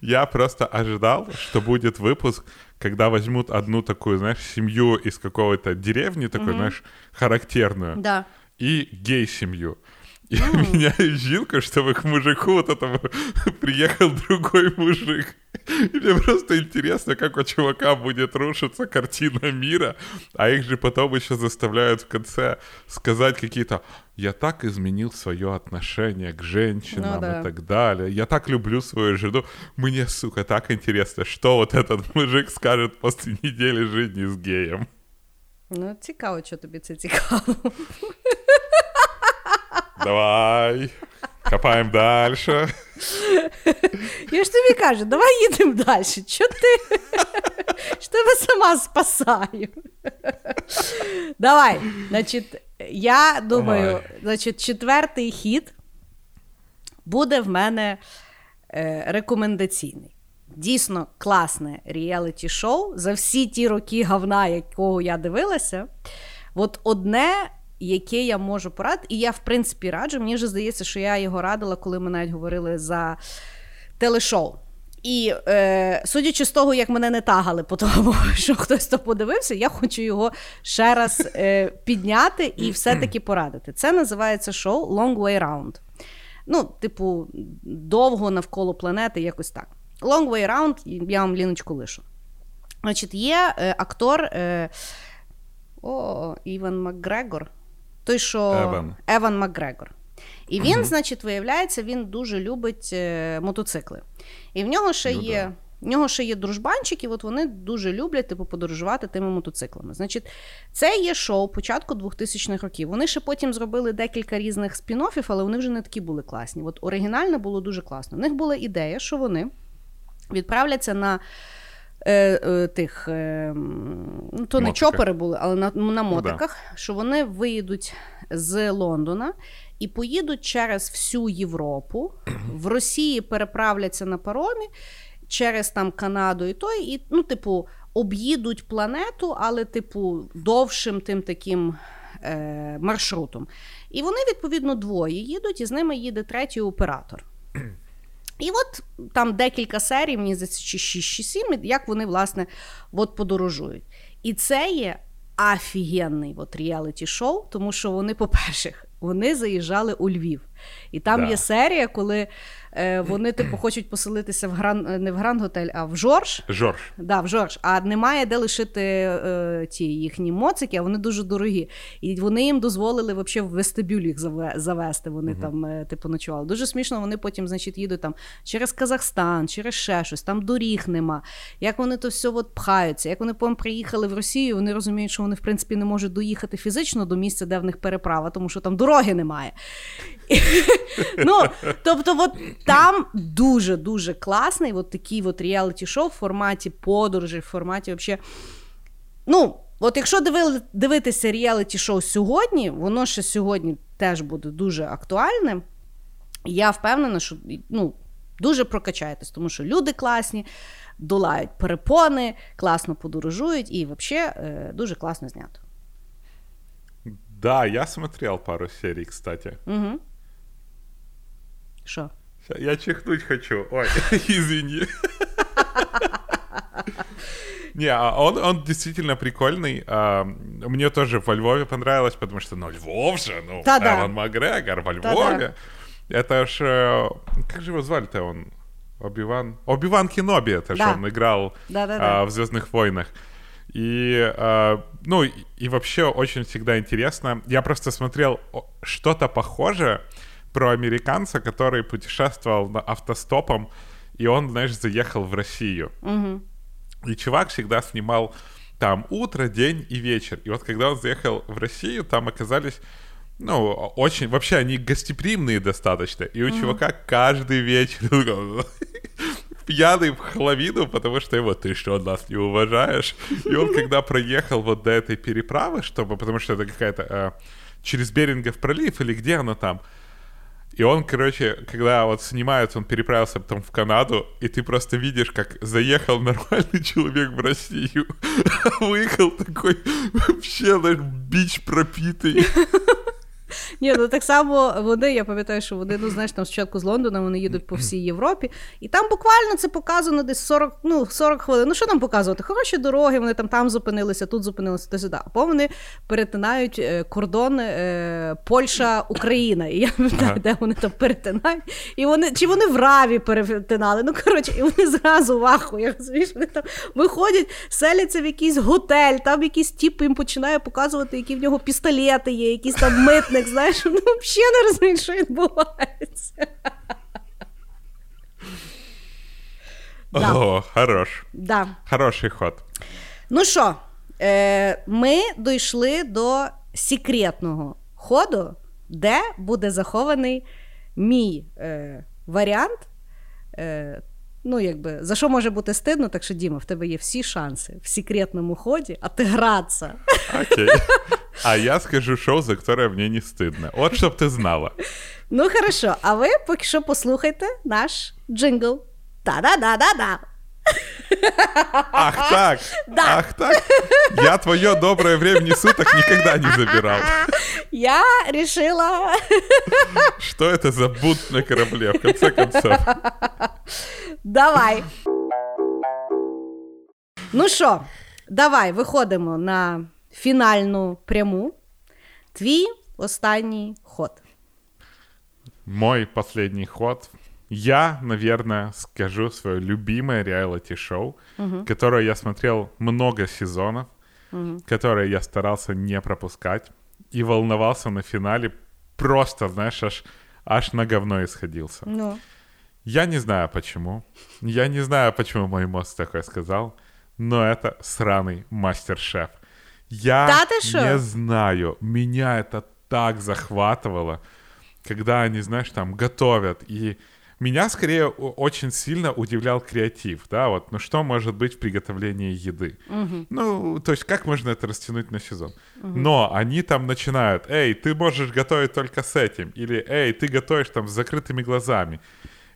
Я просто ожидал, что будет выпуск, когда возьмут одну такую, знаешь, семью из какой-то деревни, такой, знаешь, характерную, Да. и гей-семью. И меняю жинку, чтобы к мужику вот этому приехал другой мужик. И мне просто интересно, как у чувака будет рушиться картина мира, а их же потом еще заставляют в конце сказать какие-то «я так изменил свое отношение к женщинам» Ну да. и так далее. «Я так люблю свою жену». Мне, сука, так интересно, что вот этот мужик скажет после недели жизни с геем. Ну, цікаво, що тобі це цікаво. Давай, копаем дальше. Я ж тобі кажу, давай їдемо далі. Що ти? Що тебе сама спасаю? Давай. Значить, я думаю, Ой. значить, четвертий хід буде в мене е, рекомендаційний. Дійсно класне реаліті-шоу за всі ті роки говна, якого я дивилася. От одне, яке я можу порадити, і я, в принципі, раджу. Мені вже здається, що я його радила, коли ми навіть говорили за телешоу. І е, судячи з того, як мене не тагали по тому, що хтось то подивився, я хочу його ще раз е, підняти і все-таки порадити. Це називається шоу Long Way Round. Ну, типу, довго навколо планети, якось так. Long Way Round, я вам ліночку лишу. Значить, є е, актор е, о, Іван Макгрегор. Той, що Еван. Еван Макгрегор. І він, значить, виявляється, він дуже любить е, мотоцикли. І в нього ще Ну є. В нього ще є дружбанчики, от вони дуже люблять типу, подорожувати тими мотоциклами. Значить, це є шоу початку 2000-х років. Вони ще потім зробили декілька різних спін-оффів, але вони вже не такі були класні. От оригінальне було дуже класно. У них була ідея, що вони відправляться на е, е, тих, е, ну, то не чопери були, але на, на да. що вони виїдуть з Лондона і поїдуть через всю Європу. В Росії переправляться на паромі через там Канаду і той, і, ну, типу, об'їдуть планету, але, типу, довшим тим таким е, маршрутом. І вони, відповідно, двоє їдуть, і з ними їде третій оператор. І от там декілька серій, мені здається, чи 6-7, як вони, власне, от подорожують. І це є офігенний от реаліті-шоу, тому що вони, по-перше, вони заїжджали у Львів. І там Да. є серія, коли вони типу хочуть поселитися в гран не в Гранд Готель, а в Жорж. Жорж. Да, в Жорж. А немає де лишити е, ті їхні моцики, а вони дуже дорогі. І вони їм дозволили вообще в вестибюль їх заве- завести. Вони там, е, типу, ночували. Дуже смішно, вони потім, значить, їдуть там через Казахстан, через ще щось, там доріг нема. Як вони то все от пхаються, як вони потім приїхали в Росію, вони розуміють, що вони, в принципі, не можуть доїхати фізично до місця, де в них переправа, тому що там дороги немає. Ну, тобто, от там дуже дуже класний от такий от реаліті-шоу в форматі подорожі, в форматі вообще. Ну, от якщо диви, дивитися реаліті-шоу сьогодні, воно ще сьогодні теж буде дуже актуальним. Я впевнена, що ну, дуже прокачаєтесь, тому що люди класні, долають перепони, класно подорожують і взагалі е, дуже класно знято. Да, я смотрел пару серий, кстати. Угу. Що? Я чихнуть хочу. Ой, извини. Не, а он, он действительно прикольный. А, Мне тоже во Львове понравилось, потому что, ну, Львов же, ну, Да-да. Эван Макгрегор во Да-да. Львове. Это ж... э, Как же его звали-то он? Оби-Ван? Оби-Ван Кеноби, это Да. же он играл Да-да-да. а, в «Звездных войнах». И, а, ну, и, вообще очень всегда интересно. Я просто смотрел что-то похожее про американца, который путешествовал на автостопом, и он, знаешь, заехал в Россию. Угу. И чувак всегда снимал там утро, день и вечер. И вот когда он заехал в Россию, там оказались, ну, очень, вообще они гостеприимные достаточно. И у чувака каждый вечер пьяный в хловину, потому что его, ты что, нас не уважаешь? И он, когда проехал вот до этой переправы, чтобы, потому что это какая-то э, через Берингов пролив или где она там, и он, короче, когда вот снимают, он переправился потом в Канаду, и ты просто видишь, как заехал нормальный человек в Россию, выехал такой вообще, знаешь, бич пропитый. Ні, ну так само вони, я пам'ятаю, що вони, ну знаєш, там спочатку з Лондона вони їдуть по всій Європі, і там буквально це показано десь 40, ну, 40 хвилин. Ну що там показувати? Хороші дороги, вони там там зупинилися, тут зупинилися, то сюди. А потім вони перетинають е, кордон е, Польща-Україна. І я Ага. де вони там перетинають. І вони, чи вони в Раві перетинали? Ну, коротше, і вони зразу в ахуї, розумієш, вони там виходять, селяться в якийсь готель, там якийсь тіп їм починає показувати, які в нього пістолети є, якийсь там митник, знаєш, ну взагалі не розуміють, що відбувається. Да. О, хорош. Да. Хороший ход. Ну що, е, ми дійшли до секретного ходу, де буде захований мій е, варіант. Е, ну, якби, за що може бути стидно, так що, Діма, в тебе є всі шанси в секретному ході а отигратися. Окей. А я скажу шоу, за которое мені не стыдно. От щоб ти знала. Ну, хорошо, а ви поки що послухайте наш джингл. Та-да-да-да-да. Ах так! Да. Ах так! Я твое доброе времени суток никогда не забирал. Я рішила. Что это за бунт на корабле, в конце концов? Давай. Ну що, давай виходимо на фінальну пряму. Твій останній ход. Мой последний ход. Я, наверное, скажу свое любимое реалити-шоу, которое я смотрел много сезонов, которое я старался не пропускать и волновался на финале, просто, знаешь, аж, аж на говно исходился. Ну. Я не знаю почему. Я не знаю, почему мой мозг такое сказал, но это сраный мастер-шеф. Я Да ты шо? не знаю. Меня это так захватывало, когда они, знаешь, там готовят. И меня скорее очень сильно удивлял креатив, да, вот, ну что может быть в приготовлении еды? Ну, то есть как можно это растянуть на сезон? Но они там начинают, эй, ты можешь готовить только с этим, или эй, ты готовишь там с закрытыми глазами.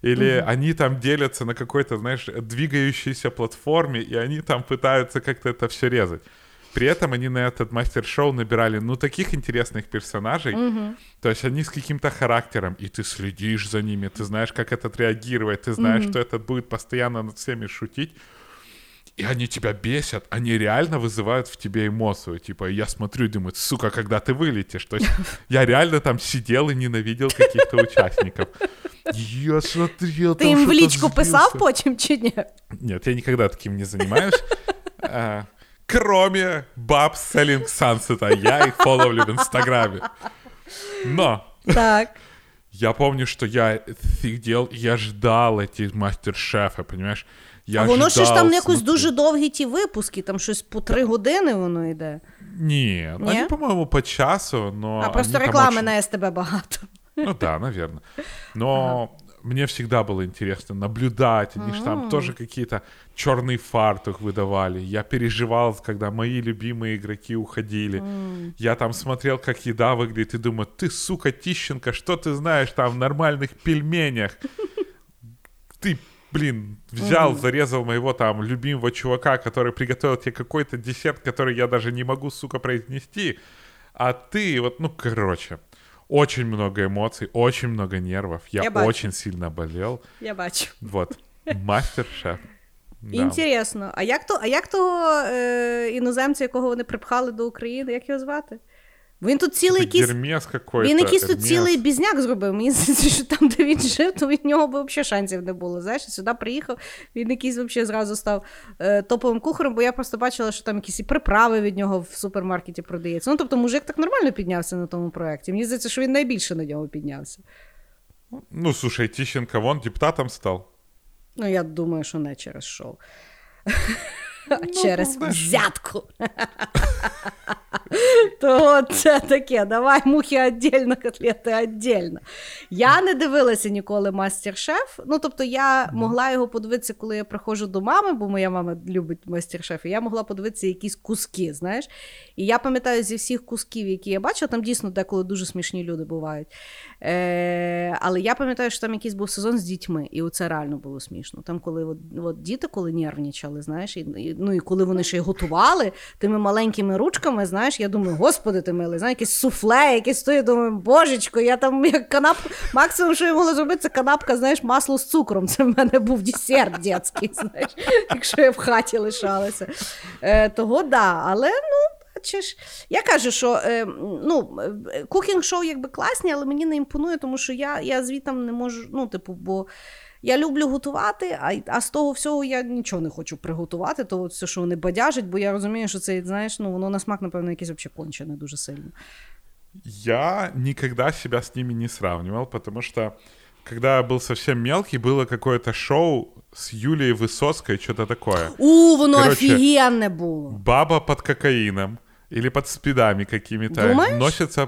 Или они там делятся на какой-то, знаешь, двигающейся платформе, и они там пытаются как-то это все резать. При этом они на этот мастер-шоу набирали, ну, таких интересных персонажей. То есть они с каким-то характером, и ты следишь за ними, ты знаешь, как этот реагировать, ты знаешь, что этот будет постоянно над всеми шутить. и они тебя бесят, они реально вызывают в тебе эмоцию. Типа, я смотрю и думаю, сука, когда ты вылетишь. То есть я реально там сидел и ненавидел каких-то участников. Я смотрел, Ти їм в лічку писав потім чи ні? Нет, я никогда таким не занимаюсь. Кроме баб Selling Sunset, я их фоловлю в Инстаграме. Но Так. я помню, что я сидел, я ждал эти мастер-шефы, понимаешь? Я а воно ще ж там якось дуже довгі ті випуски, там щось по три години воно йде. Нет, Не? они, по-моему, по часу, но... А просто реклами очень- на СТБ багато. Ну да, наверное. Но мне всегда было интересно наблюдать. Они же там тоже какие-то черный фартух выдавали. Я переживал, когда мои любимые игроки уходили. Я там смотрел, как еда выглядит, и думаю, ты, сука, Тищенко, что ты знаешь там в нормальных пельменях? Ты, блин, взял, зарезал моего там любимого чувака, который приготовил тебе какой-то десерт, который я даже не могу, сука, произнести. А ты, вот, ну, короче, очень много эмоций, очень много нервов. Я, Я бачу. очень сильно болел. Я бачу. Вот, мастер-шеф. Да. Інтересно. А як то, а як того е, іноземця, якого вони припхали до України, як його звати? Він тут цілий якийсь. Какой-то. Він якийсь тут цілий бізняк зробив. Мені здається, що там, де він жив, то від нього б взагалі шансів не було. Знаєш, сюди приїхав, він якийсь взагалі зразу став е, топовим кухарем, бо я просто бачила, що там якісь і приправи від нього в супермаркеті продаються. Ну, тобто, мужик так нормально піднявся на тому проєкті. Мені здається, що він найбільше на нього піднявся. Ну, слушай, Тищенко вон депутатом стал. Ну, я думаю, що не через шоу. А через взятку. То це таке, давай мухи віддільно, котлети віддільно. Я не дивилася ніколи мастер-шеф. Ну, тобто, я могла його подивитися, коли я приходжу до мами, бо моя мама любить мастер-шеф, і я могла подивитися якісь куски, знаєш. І я пам'ятаю зі всіх кусків, які я бачила, там дійсно деколи дуже смішні люди бувають. Е, але я пам'ятаю, що там якийсь був сезон з дітьми, і оце реально було смішно. Там, коли от, от діти коли нервничали, знаєш, і, і, ну і коли вони ще й готували тими маленькими ручками, знаєш, я думаю, господи ти милий, знаєш, якесь суфле, якесь то, я думаю, божечко, я там як канап, максимум, що я могла зробити, це канапка, знаєш, масло з цукром. Це в мене був десерт дитячий, знаєш, якщо я в хаті лишалася. Е, того да, але ну. Я кажу, що е, ну, кухінг-шоу якби класні, але мені не імпонує, тому що я, я звітам не можу, ну, типу, бо я люблю готувати, а, а з того всього я нічого не хочу приготувати, то от все, що вони бадяжать, бо я розумію, що це, знаєш, ну, воно на смак, напевно, якесь взагалі кончене дуже сильно. Я никогда себя с ними не сравнивал, потому что когда я был совсем мелкий, было какое-то шоу с Юлией Высоцкой, что-то такое. У, воно Короче, офігенне було. Баба под кокаином или под спидами какими-то Думаешь? носится.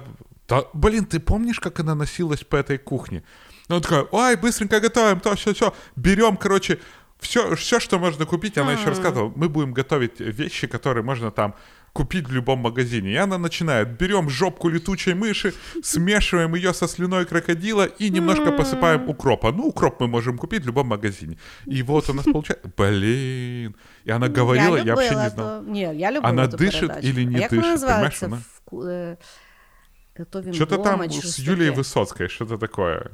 Да, блин, ты помнишь, как она носилась по этой кухне? Ну, она такая, ой, быстренько готовим, то, все, все. Берем, короче, все, все, что можно купить. Она еще рассказывала, мы будем готовить вещи, которые можно там купить в любом магазине. И она начинает, берем жопку летучей мыши, смешиваем ее со слюной крокодила и немножко посыпаем укропа. Ну, укроп мы можем купить в любом магазине. И вот у нас получается, блин. И она говорила, я, вообще не знал. Ні, я любила Она ту дышит передачу. или не а дышит, вона називається? понимаешь, В... Готовим Что-то там с Юлией. Высоцкой, что-то такое.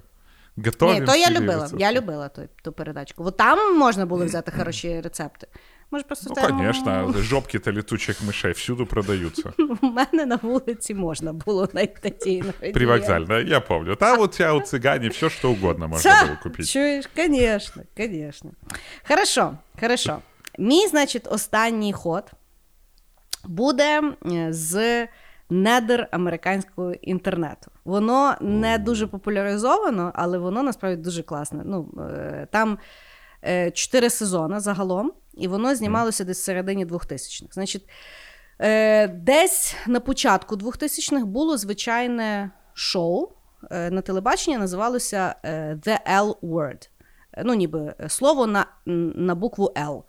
Готовим Ні, то с я Юлией любила. Высоцкой. Я любила ту, ту передачку. От там можна було взяти хороші рецепти. Може, просто Ну, там... конечно, жопки-то летучих мышей всюду продаются. У мене на вулиці можна було знайти ті інгредієнти. Привокзально, я помню. Там у тебя у цыгане все что угодно можно Це, было купить. Чуєш? Конечно, конечно. Хорошо, хорошо. Мій, значить, останній ход буде е, з недр американського інтернету. Воно не дуже популяризовано, але воно насправді дуже класне. Ну, е, там е, чотири сезони загалом, і воно знімалося десь в середині 2000-х. Значить, е, десь на початку 2000-х було звичайне шоу на телебаченні, називалося The L Word. Ну, ніби слово на, на букву L.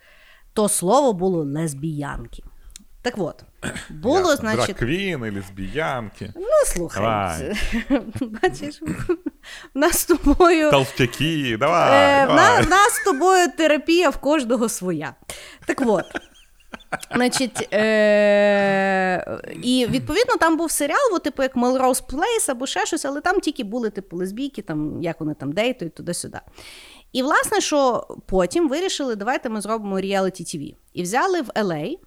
То слово було лесбіянки. Так от, було, Ясно. значить. Драг-квин и лесбиянки, Ну, слухай, Давай. бачиш, в нас з тобою. толстяки, давай, Е, давай. на, в нас з тобою терапія в кожного своя. Так от. Значить, е- І відповідно там був серіал, от, типу, як Melrose Place або ще щось, але там тільки були типу лесбійки, там, як вони там дейтують, туди-сюди. І, власне, що потім вирішили, давайте ми зробимо реаліті TV. І взяли в LA,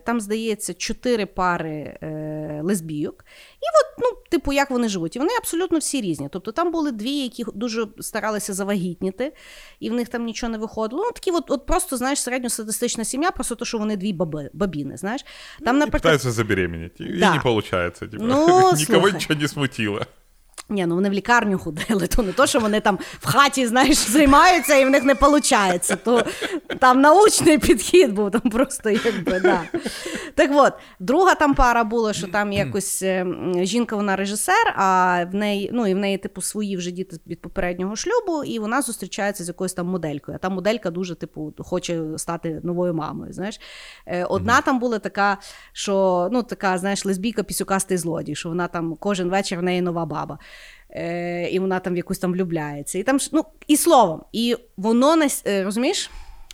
там, здається, чотири пари е, лесбійок. І от, ну, типу, як вони живуть. І вони абсолютно всі різні. Тобто там були дві, які дуже старалися завагітніти, і в них там нічого не виходило. Ну, такі, от, от просто, знаєш, середньостатистична сім'я, просто то, що вони дві баби, бабіни, знаєш. Там, И наприклад, пытаются забеременеть. И, Да. и не. Типа. Ну, Никого слушай. ничего не смутило. Ні, ну вони в лікарню ходили, то не то, що вони там в хаті, знаєш, займаються і в них не виходить. То там научний підхід був, там просто якби, да. Так от, друга там пара була, що там якось е, жінка, вона режисер, а в неї, ну, і в неї, типу, свої вже діти від попереднього шлюбу, і вона зустрічається з якоюсь там моделькою. А та моделька дуже, типу, хоче стати новою мамою. Знаєш. Е, Одна там була така, що ну, така, знаєш, лесбійка пісюкастий злодій, що вона там кожен вечір в неї нова баба. Е, і вона там в якусь там влюбляється. І там ну, і словом, і воно е, розумієш?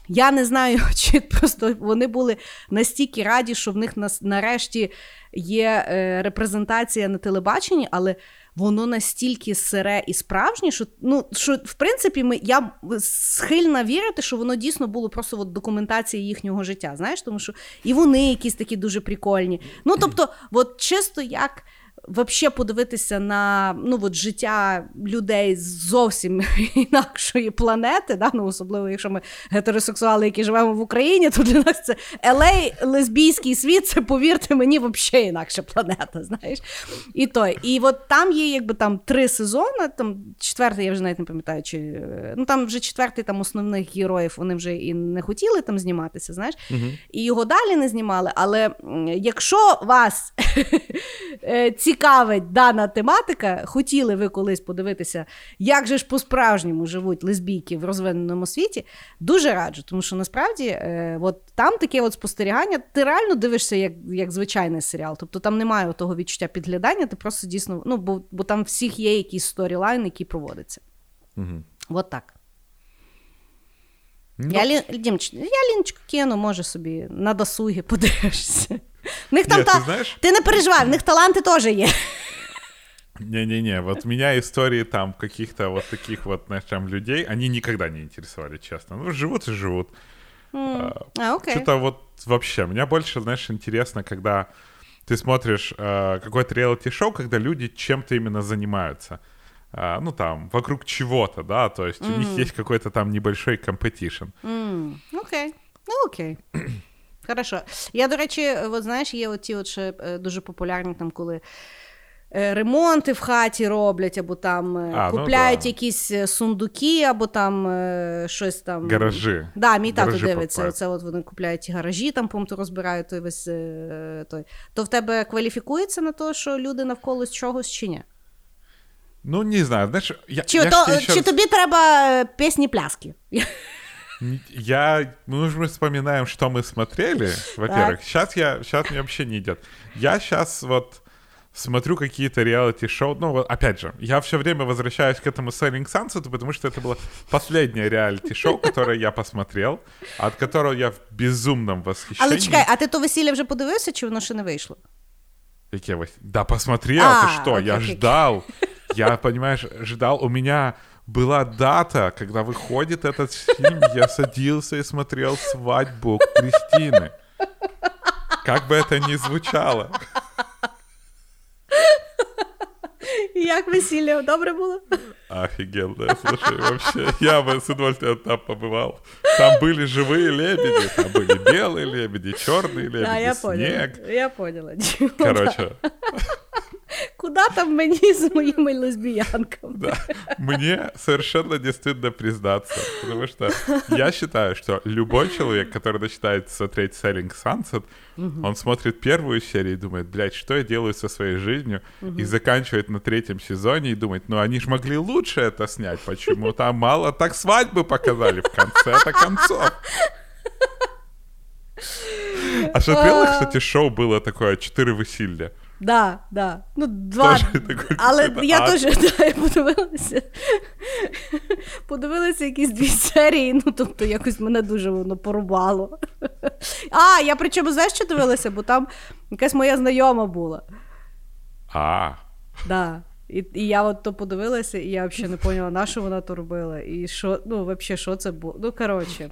Я не знаю, чи просто вони були настільки раді, що в них нарешті є е, репрезентація на телебаченні, але воно настільки сире і справжнє, що ну що в принципі ми я схильна вірити, що воно дійсно було просто от документація їхнього життя. Знаєш, тому що і вони якісь такі дуже прикольні. Ну тобто, от чисто як. Вообще подивитися на ну, от, життя людей з зовсім інакшої планети, да? ну, особливо, якщо ми гетеросексуали, які живемо в Україні, то для нас це LA, лесбійський світ, це, повірте мені, взагалі інакша планета. знаєш. І той. І от там є якби там три сезони, там четвертий, я вже навіть не пам'ятаю, чи е, ну там вже четвертий там основних героїв вони вже і не хотіли там зніматися, знаєш, і його далі не знімали. Але якщо вас е, цікавить дана тематика, хотіли ви колись подивитися, як же ж по-справжньому живуть лесбійки в розвиненому світі, дуже раджу, тому що насправді е, от там таке от спостерігання, ти реально дивишся як, як звичайний серіал. Тобто там немає того відчуття підглядання, ти просто дійсно, ну, бо, бо там всіх є якийсь storyline, який проводиться. Мгм. От так. Ну, Я, Лі... Дімч, я Ліночку кину, може собі на досугі подивишся. В них там Ні, та... ти знаєш- ти не переживай, в них таланти теж є. Не-не-не, вот меня истории там каких-то вот таких вот, знаешь, там людей, они никогда не интересовали, честно. Ну, живут и живут. А, окей. Что-то вот вообще, мне больше, знаешь, интересно, когда ты смотришь э, какое-то реалити-шоу, когда люди чем-то именно занимаются. Ну, там, вокруг чего-то, да, то есть у них есть какой-то там небольшой компетишн. Окей. Ну, окей. Хорошо. Я, до речі, от знаєш, є оті от ще дуже популярні там, коли. е, Ремонти в хаті роблять, або там е, А, ну купляють да. якісь е, сундуки, або там щось там. Гаражі. Да, мій тато дивиться. покупають. Це от вони купляють ті гаражі, там помту розбирають той весь той. То в тебе кваліфікується на те, що люди навколо чогось чи ні? Ну, не знаю, знаешь, я, Чи, я ж то, тебе еще чи раз- тобі треба е, пісні пляски? Я, мы же вспоминаем, что мы смотрели, во-первых. Сейчас я, сейчас мне вообще не идет. Я сейчас вот смотрю какие-то реалити-шоу. Ну, вот, опять же, я все время возвращаюсь к этому Selling Sunset, потому что это было последнее реалити-шоу, которое я посмотрел, от которого я в безумном восхищении. Але чекай, а ти то весілля вже подивився, чи воно ще не вийшло? Какие вось- Да, посмотрел, А, ты что, окей, я окей. ждал. Я, понимаешь, ждал. У меня была дата, когда выходит этот фильм, я садился и смотрел свадьбу Кристины. Как бы это ни звучало. Як весілля? Добре було? Офигенно, слушай, вообще, я бы с удовольствием там побывал. Там были живые лебеди, там были белые лебеди, черные лебеди, А, я поняла. снег. Я поняла. Короче, Куди там мені з моїми лесбіянками? Да. Мне совершенно не стыдно признаться, потому что я считаю, что любой человек, который начинает смотреть Selling Sunset, он смотрит первую серию и думает, блядь, что я делаю со своей жизнью, и заканчивает на третьем сезоне и думает, ну они ж могли лучше это снять, почему там мало так свадьбы показали в конце-то концов. А смотрела, кстати, шоу было такое «Четыре веселья». Да, да. Ну, два. Але я теж да, я подивилася. Подивилася якісь дві серії, ну тобто якось мене дуже воно порубало. А, я причому знаєш, що дивилася, бо там якась моя знайома була. А, Да. І, і я от то подивилася, і я взагалі не поняла, на що вона то робила. І що, ну, взагалі, що це було. Ну, коротше.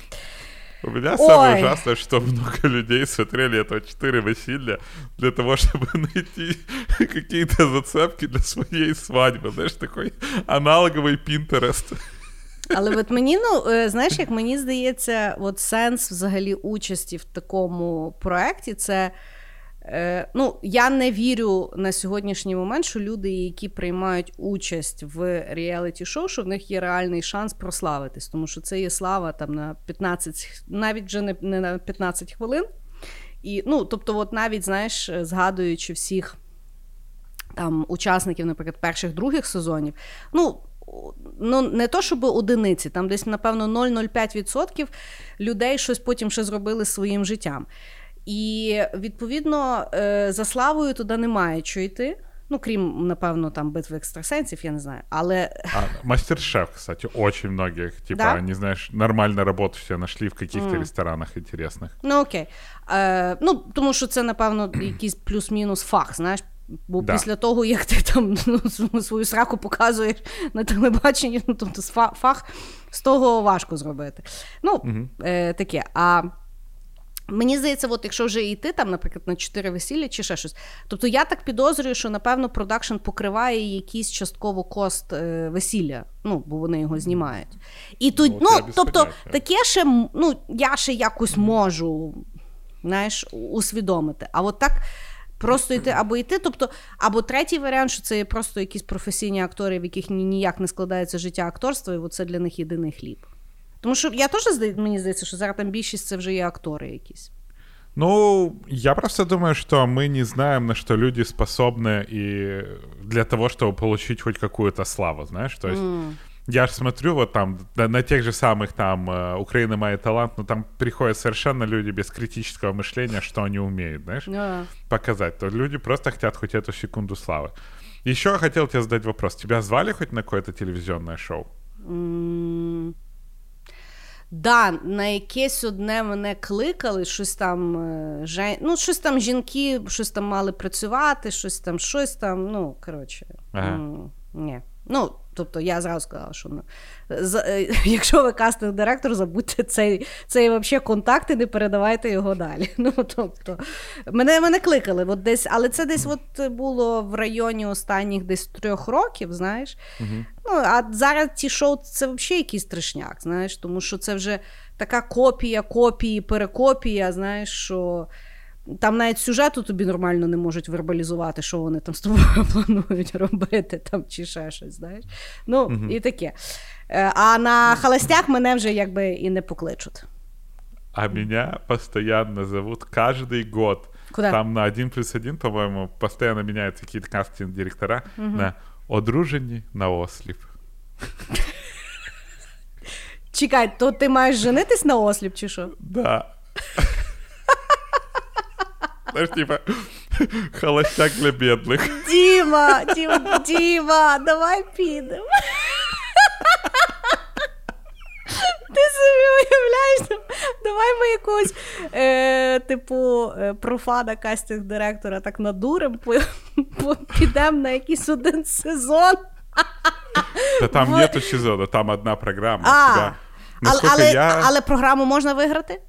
у меня самое Ой. ужасное, что много людей смотрели это четыре веселья для того, чтобы найти какие-то зацепки для своей свадьбы. Знаешь, такой аналоговый Пинтерест. Але от мені, ну, е, знаєш, як мені здається, от сенс взагалі участі в такому проєкті це. Е, ну, я не вірю на сьогоднішній момент, що люди, які приймають участь в реаліті-шоу, що в них є реальний шанс прославитись, тому що це є слава там на 15, навіть вже не, не на 15 хвилин. І, ну, тобто, от навіть, знаєш, згадуючи всіх там учасників, наприклад, перших других сезонів, ну. Ну, не то, щоб одиниці, там десь, напевно, 0,05% людей щось потім ще зробили своїм життям. І відповідно е, за славою туди немає що йти. Ну, крім, напевно, там битви екстрасенсів, я не знаю. Але А, Мастер-шеф, кстати, очень многих, типа, Да? не знаешь, нормально работу себе нашли в каких-то М. ресторанах интересных. ну окей. Е, ну, тому що це, напевно, якийсь плюс-мінус фах, знаєш. Бо Да. після того, як ти там ну, свою сраку показуєш на телебаченні, ну тобто фах з того важко зробити. Ну, е, таке. А Мені здається, от якщо вже йти там, наприклад, на чотири весілля чи ще щось. Тобто я так підозрюю, що напевно продакшн покриває якийсь частково кост е, весілля, ну бо вони його знімають. І тут, Ну, ну, тобто, таке ще ну, я ще якось можу знаєш, усвідомити. А от так. Просто йти або йти, тобто, або третій варіант, що це є просто якісь професійні актори, в яких ні- ніяк не складається життя акторства, і це для них єдиний хліб. Тому що я теж здаю- мені здається, що зараз там більшість це вже є актори якісь. Ну, я просто думаю, что мы не знаем, на что люди способны и для того, чтобы получить хоть какую-то славу, знаешь, то есть я же смотрю вот там на, на тех же самых там э, Украина моя талант, но там приходят совершенно люди без критического мышления, что они умеют, знаешь, Да. показать. То люди просто хотят хоть эту секунду славы. Еще я хотел тебе задать вопрос. Тебя звали хоть на какое-то телевизионное шоу? М, Да, на якесь одне мене кликали, щось там, е, жен... ну, щось там жінки, щось там мали працювати, щось там, щось там, ну, коротше. Ага. Ні. Ну, тобто я зразу сказала, що ну, за, е, якщо ви кастинг директор, забудьте цей, цей вообще контакт і не передавайте його далі. Ну, тобто, мене, мене кликали, от десь, але це десь от було в районі останніх десь трьох років, знаєш. Ну, а зараз ті шоу це взагалі якийсь трешняк, знаєш, тому що це вже така копія, копії, перекопія, знаєш, що там навіть сюжету тобі нормально не можуть вербалізувати, що вони там з тобою планують робити, там чи ще щось, знаєш. Ну, і таке. Е, А на холостяк мене вже якби і не покличуть. А меня постоянно зовут каждый год. Куда? Там на 1 плюс 1, по-моему, постоянно меняются какие-то кастинг-директора на одружені на осліп. Чекай, то ти маєш женитись на осліп, чи що? Да. Знаешь, типа, холостяк для бедных. Діма, Діма, Діма, давай підемо. Ти собі уявляєш, давай ми якогось, е, типу, е, профана кастинг директора так надурим, по, по, підемо на якийсь один сезон. Да там Вот. нету сезона, там одна программа. А, Тебя- але, але, я... але програму можна виграти?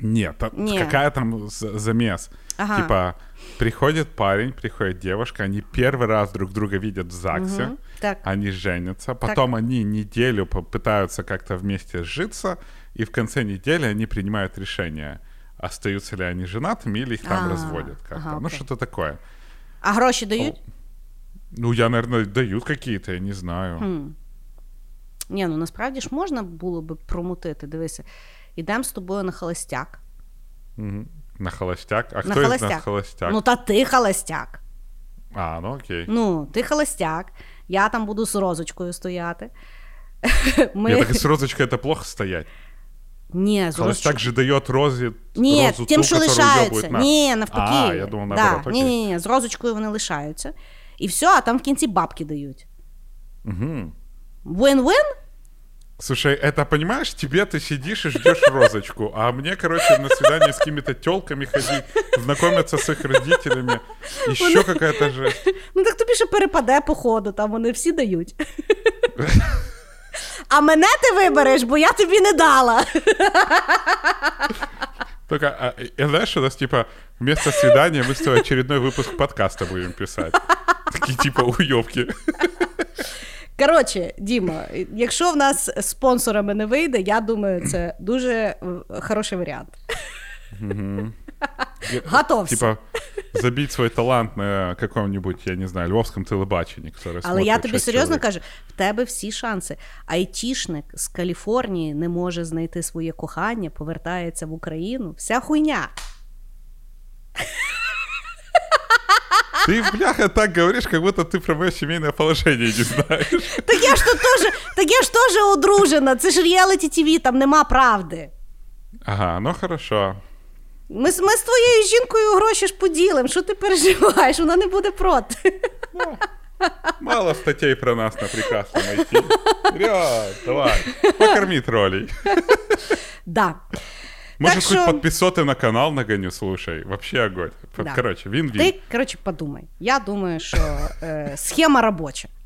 Нет, там Не. какая там з- замес? Ага. Типа, приходит парень, приходит девушка, они первый раз друг друга видят в ЗАГСе, Мгм, так. они женятся, потом они неделю попытаются как-то вместе сжиться, и в конце недели они принимают решение, остаются ли они женатыми или их там А, разводят как-то. ага, ну, окей. что-то такое. А гроші дають? Ну, я, наверное, дают какие-то, я не знаю. Хм. Ні, ну насправді ж можна було би промутити. Дивися, Ідемо з тобою на холостяк. На холостяк? А на из холостяк. нас холостяк? Ну, та ти холостяк. А, ну окей. Ну, ти холостяк, я там буду з розочкою стояти. Ми... Я так и с розочкой плохо стоять. Ні, з Холостяк розочкою. же дает розе Ні, розу тим, ту, що лишаються. Ні, навпаки. А, я думав, да. наоборот, ні, окей. ні, ні, з розочкою вони лишаються. І все, а там в кінці бабки дають. Мгм. Win-win? Слушай, это, понимаешь, тебе ты сидишь и ждешь розочку, а мне, короче, на свидание с какими-то телками ходить, знакомиться с их родителями, еще какая-то жесть. Ну так тобі ще перепаде по ходу, там вони всі дають. А мене ти вибереш, бо я тобі не дала. Только, а, и знаешь, у нас, типа, вместо свидания мы с тобой очередной выпуск подкаста будем писать. Такие, типа, уебки. Коротше, Діма, якщо в нас спонсорами не вийде, я думаю, це дуже е, хороший варіант. Готовься. Типа, забить свой талант на каком-нибудь, я не знаю, львовском телебаченні, Але я тобі серйозно кажу, в тебе всі шанси. Айтішник з Каліфорнії не може знайти своє кохання, повертається в Україну. Вся хуйня. Ты, бляха, так говоришь, как будто ты про мое семейное положение не знаешь. Так я ж тут теж, так я ж теж одружена. Це ж реаліті ТВ, там нема правди. Ага, ну хорошо. Ми, з- ми з твоєю жінкою гроші ж поділимо. Що ти переживаєш? Вона не буде проти. Мало статей про нас на прекрасном IT. Вперед, давай, покорми троллей. Да. Может, Так хоть что- подписоты на канал нагоню, слушай. Вообще огонь. Да. Короче, вин-вин. Ти, коротше, подумай. Я думаю, що е, схема робоча.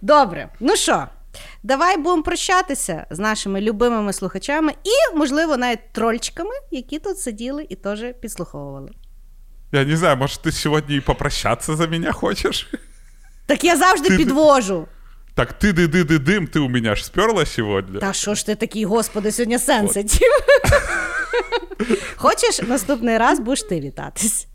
Добре, ну що, давай будемо прощатися з нашими любимими слухачами і, можливо, навіть трольчиками, які тут сиділи і теж підслуховували. Я не знаю, может, ты сегодня и попрощаться за меня хочешь? Так я завжди Ти- підвожу. Так ты ды ды ды дым, ты у меня ж сперла сегодня. Та що ж ти такий, господи, сьогодні сенситив? Хочеш, наступний раз будеш ти вітатись?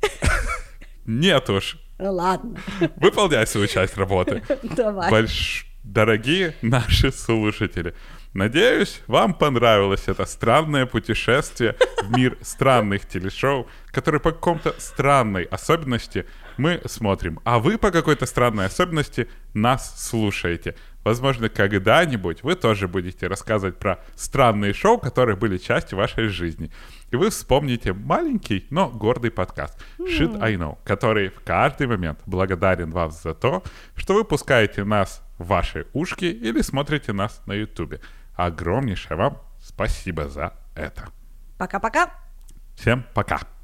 Нет уж. Ну ладно, Выполняй свою часть работы. давай. Больш... Дорогие наши слушатели, надеюсь, вам понравилось это странное путешествие в мир странных телешоу, которые по какому-то странной особенности мы смотрим, а вы по какой-то странной особенности нас слушаете. Возможно, когда-нибудь вы тоже будете рассказывать про странные шоу, которые были частью вашей жизни. И вы вспомните маленький, но гордый подкаст Shit I Know, который в каждый момент благодарен вам за то, что вы пускаете нас в ваши ушки или смотрите нас на YouTube. Огромнейшее вам спасибо за это. Пока-пока. Всем пока!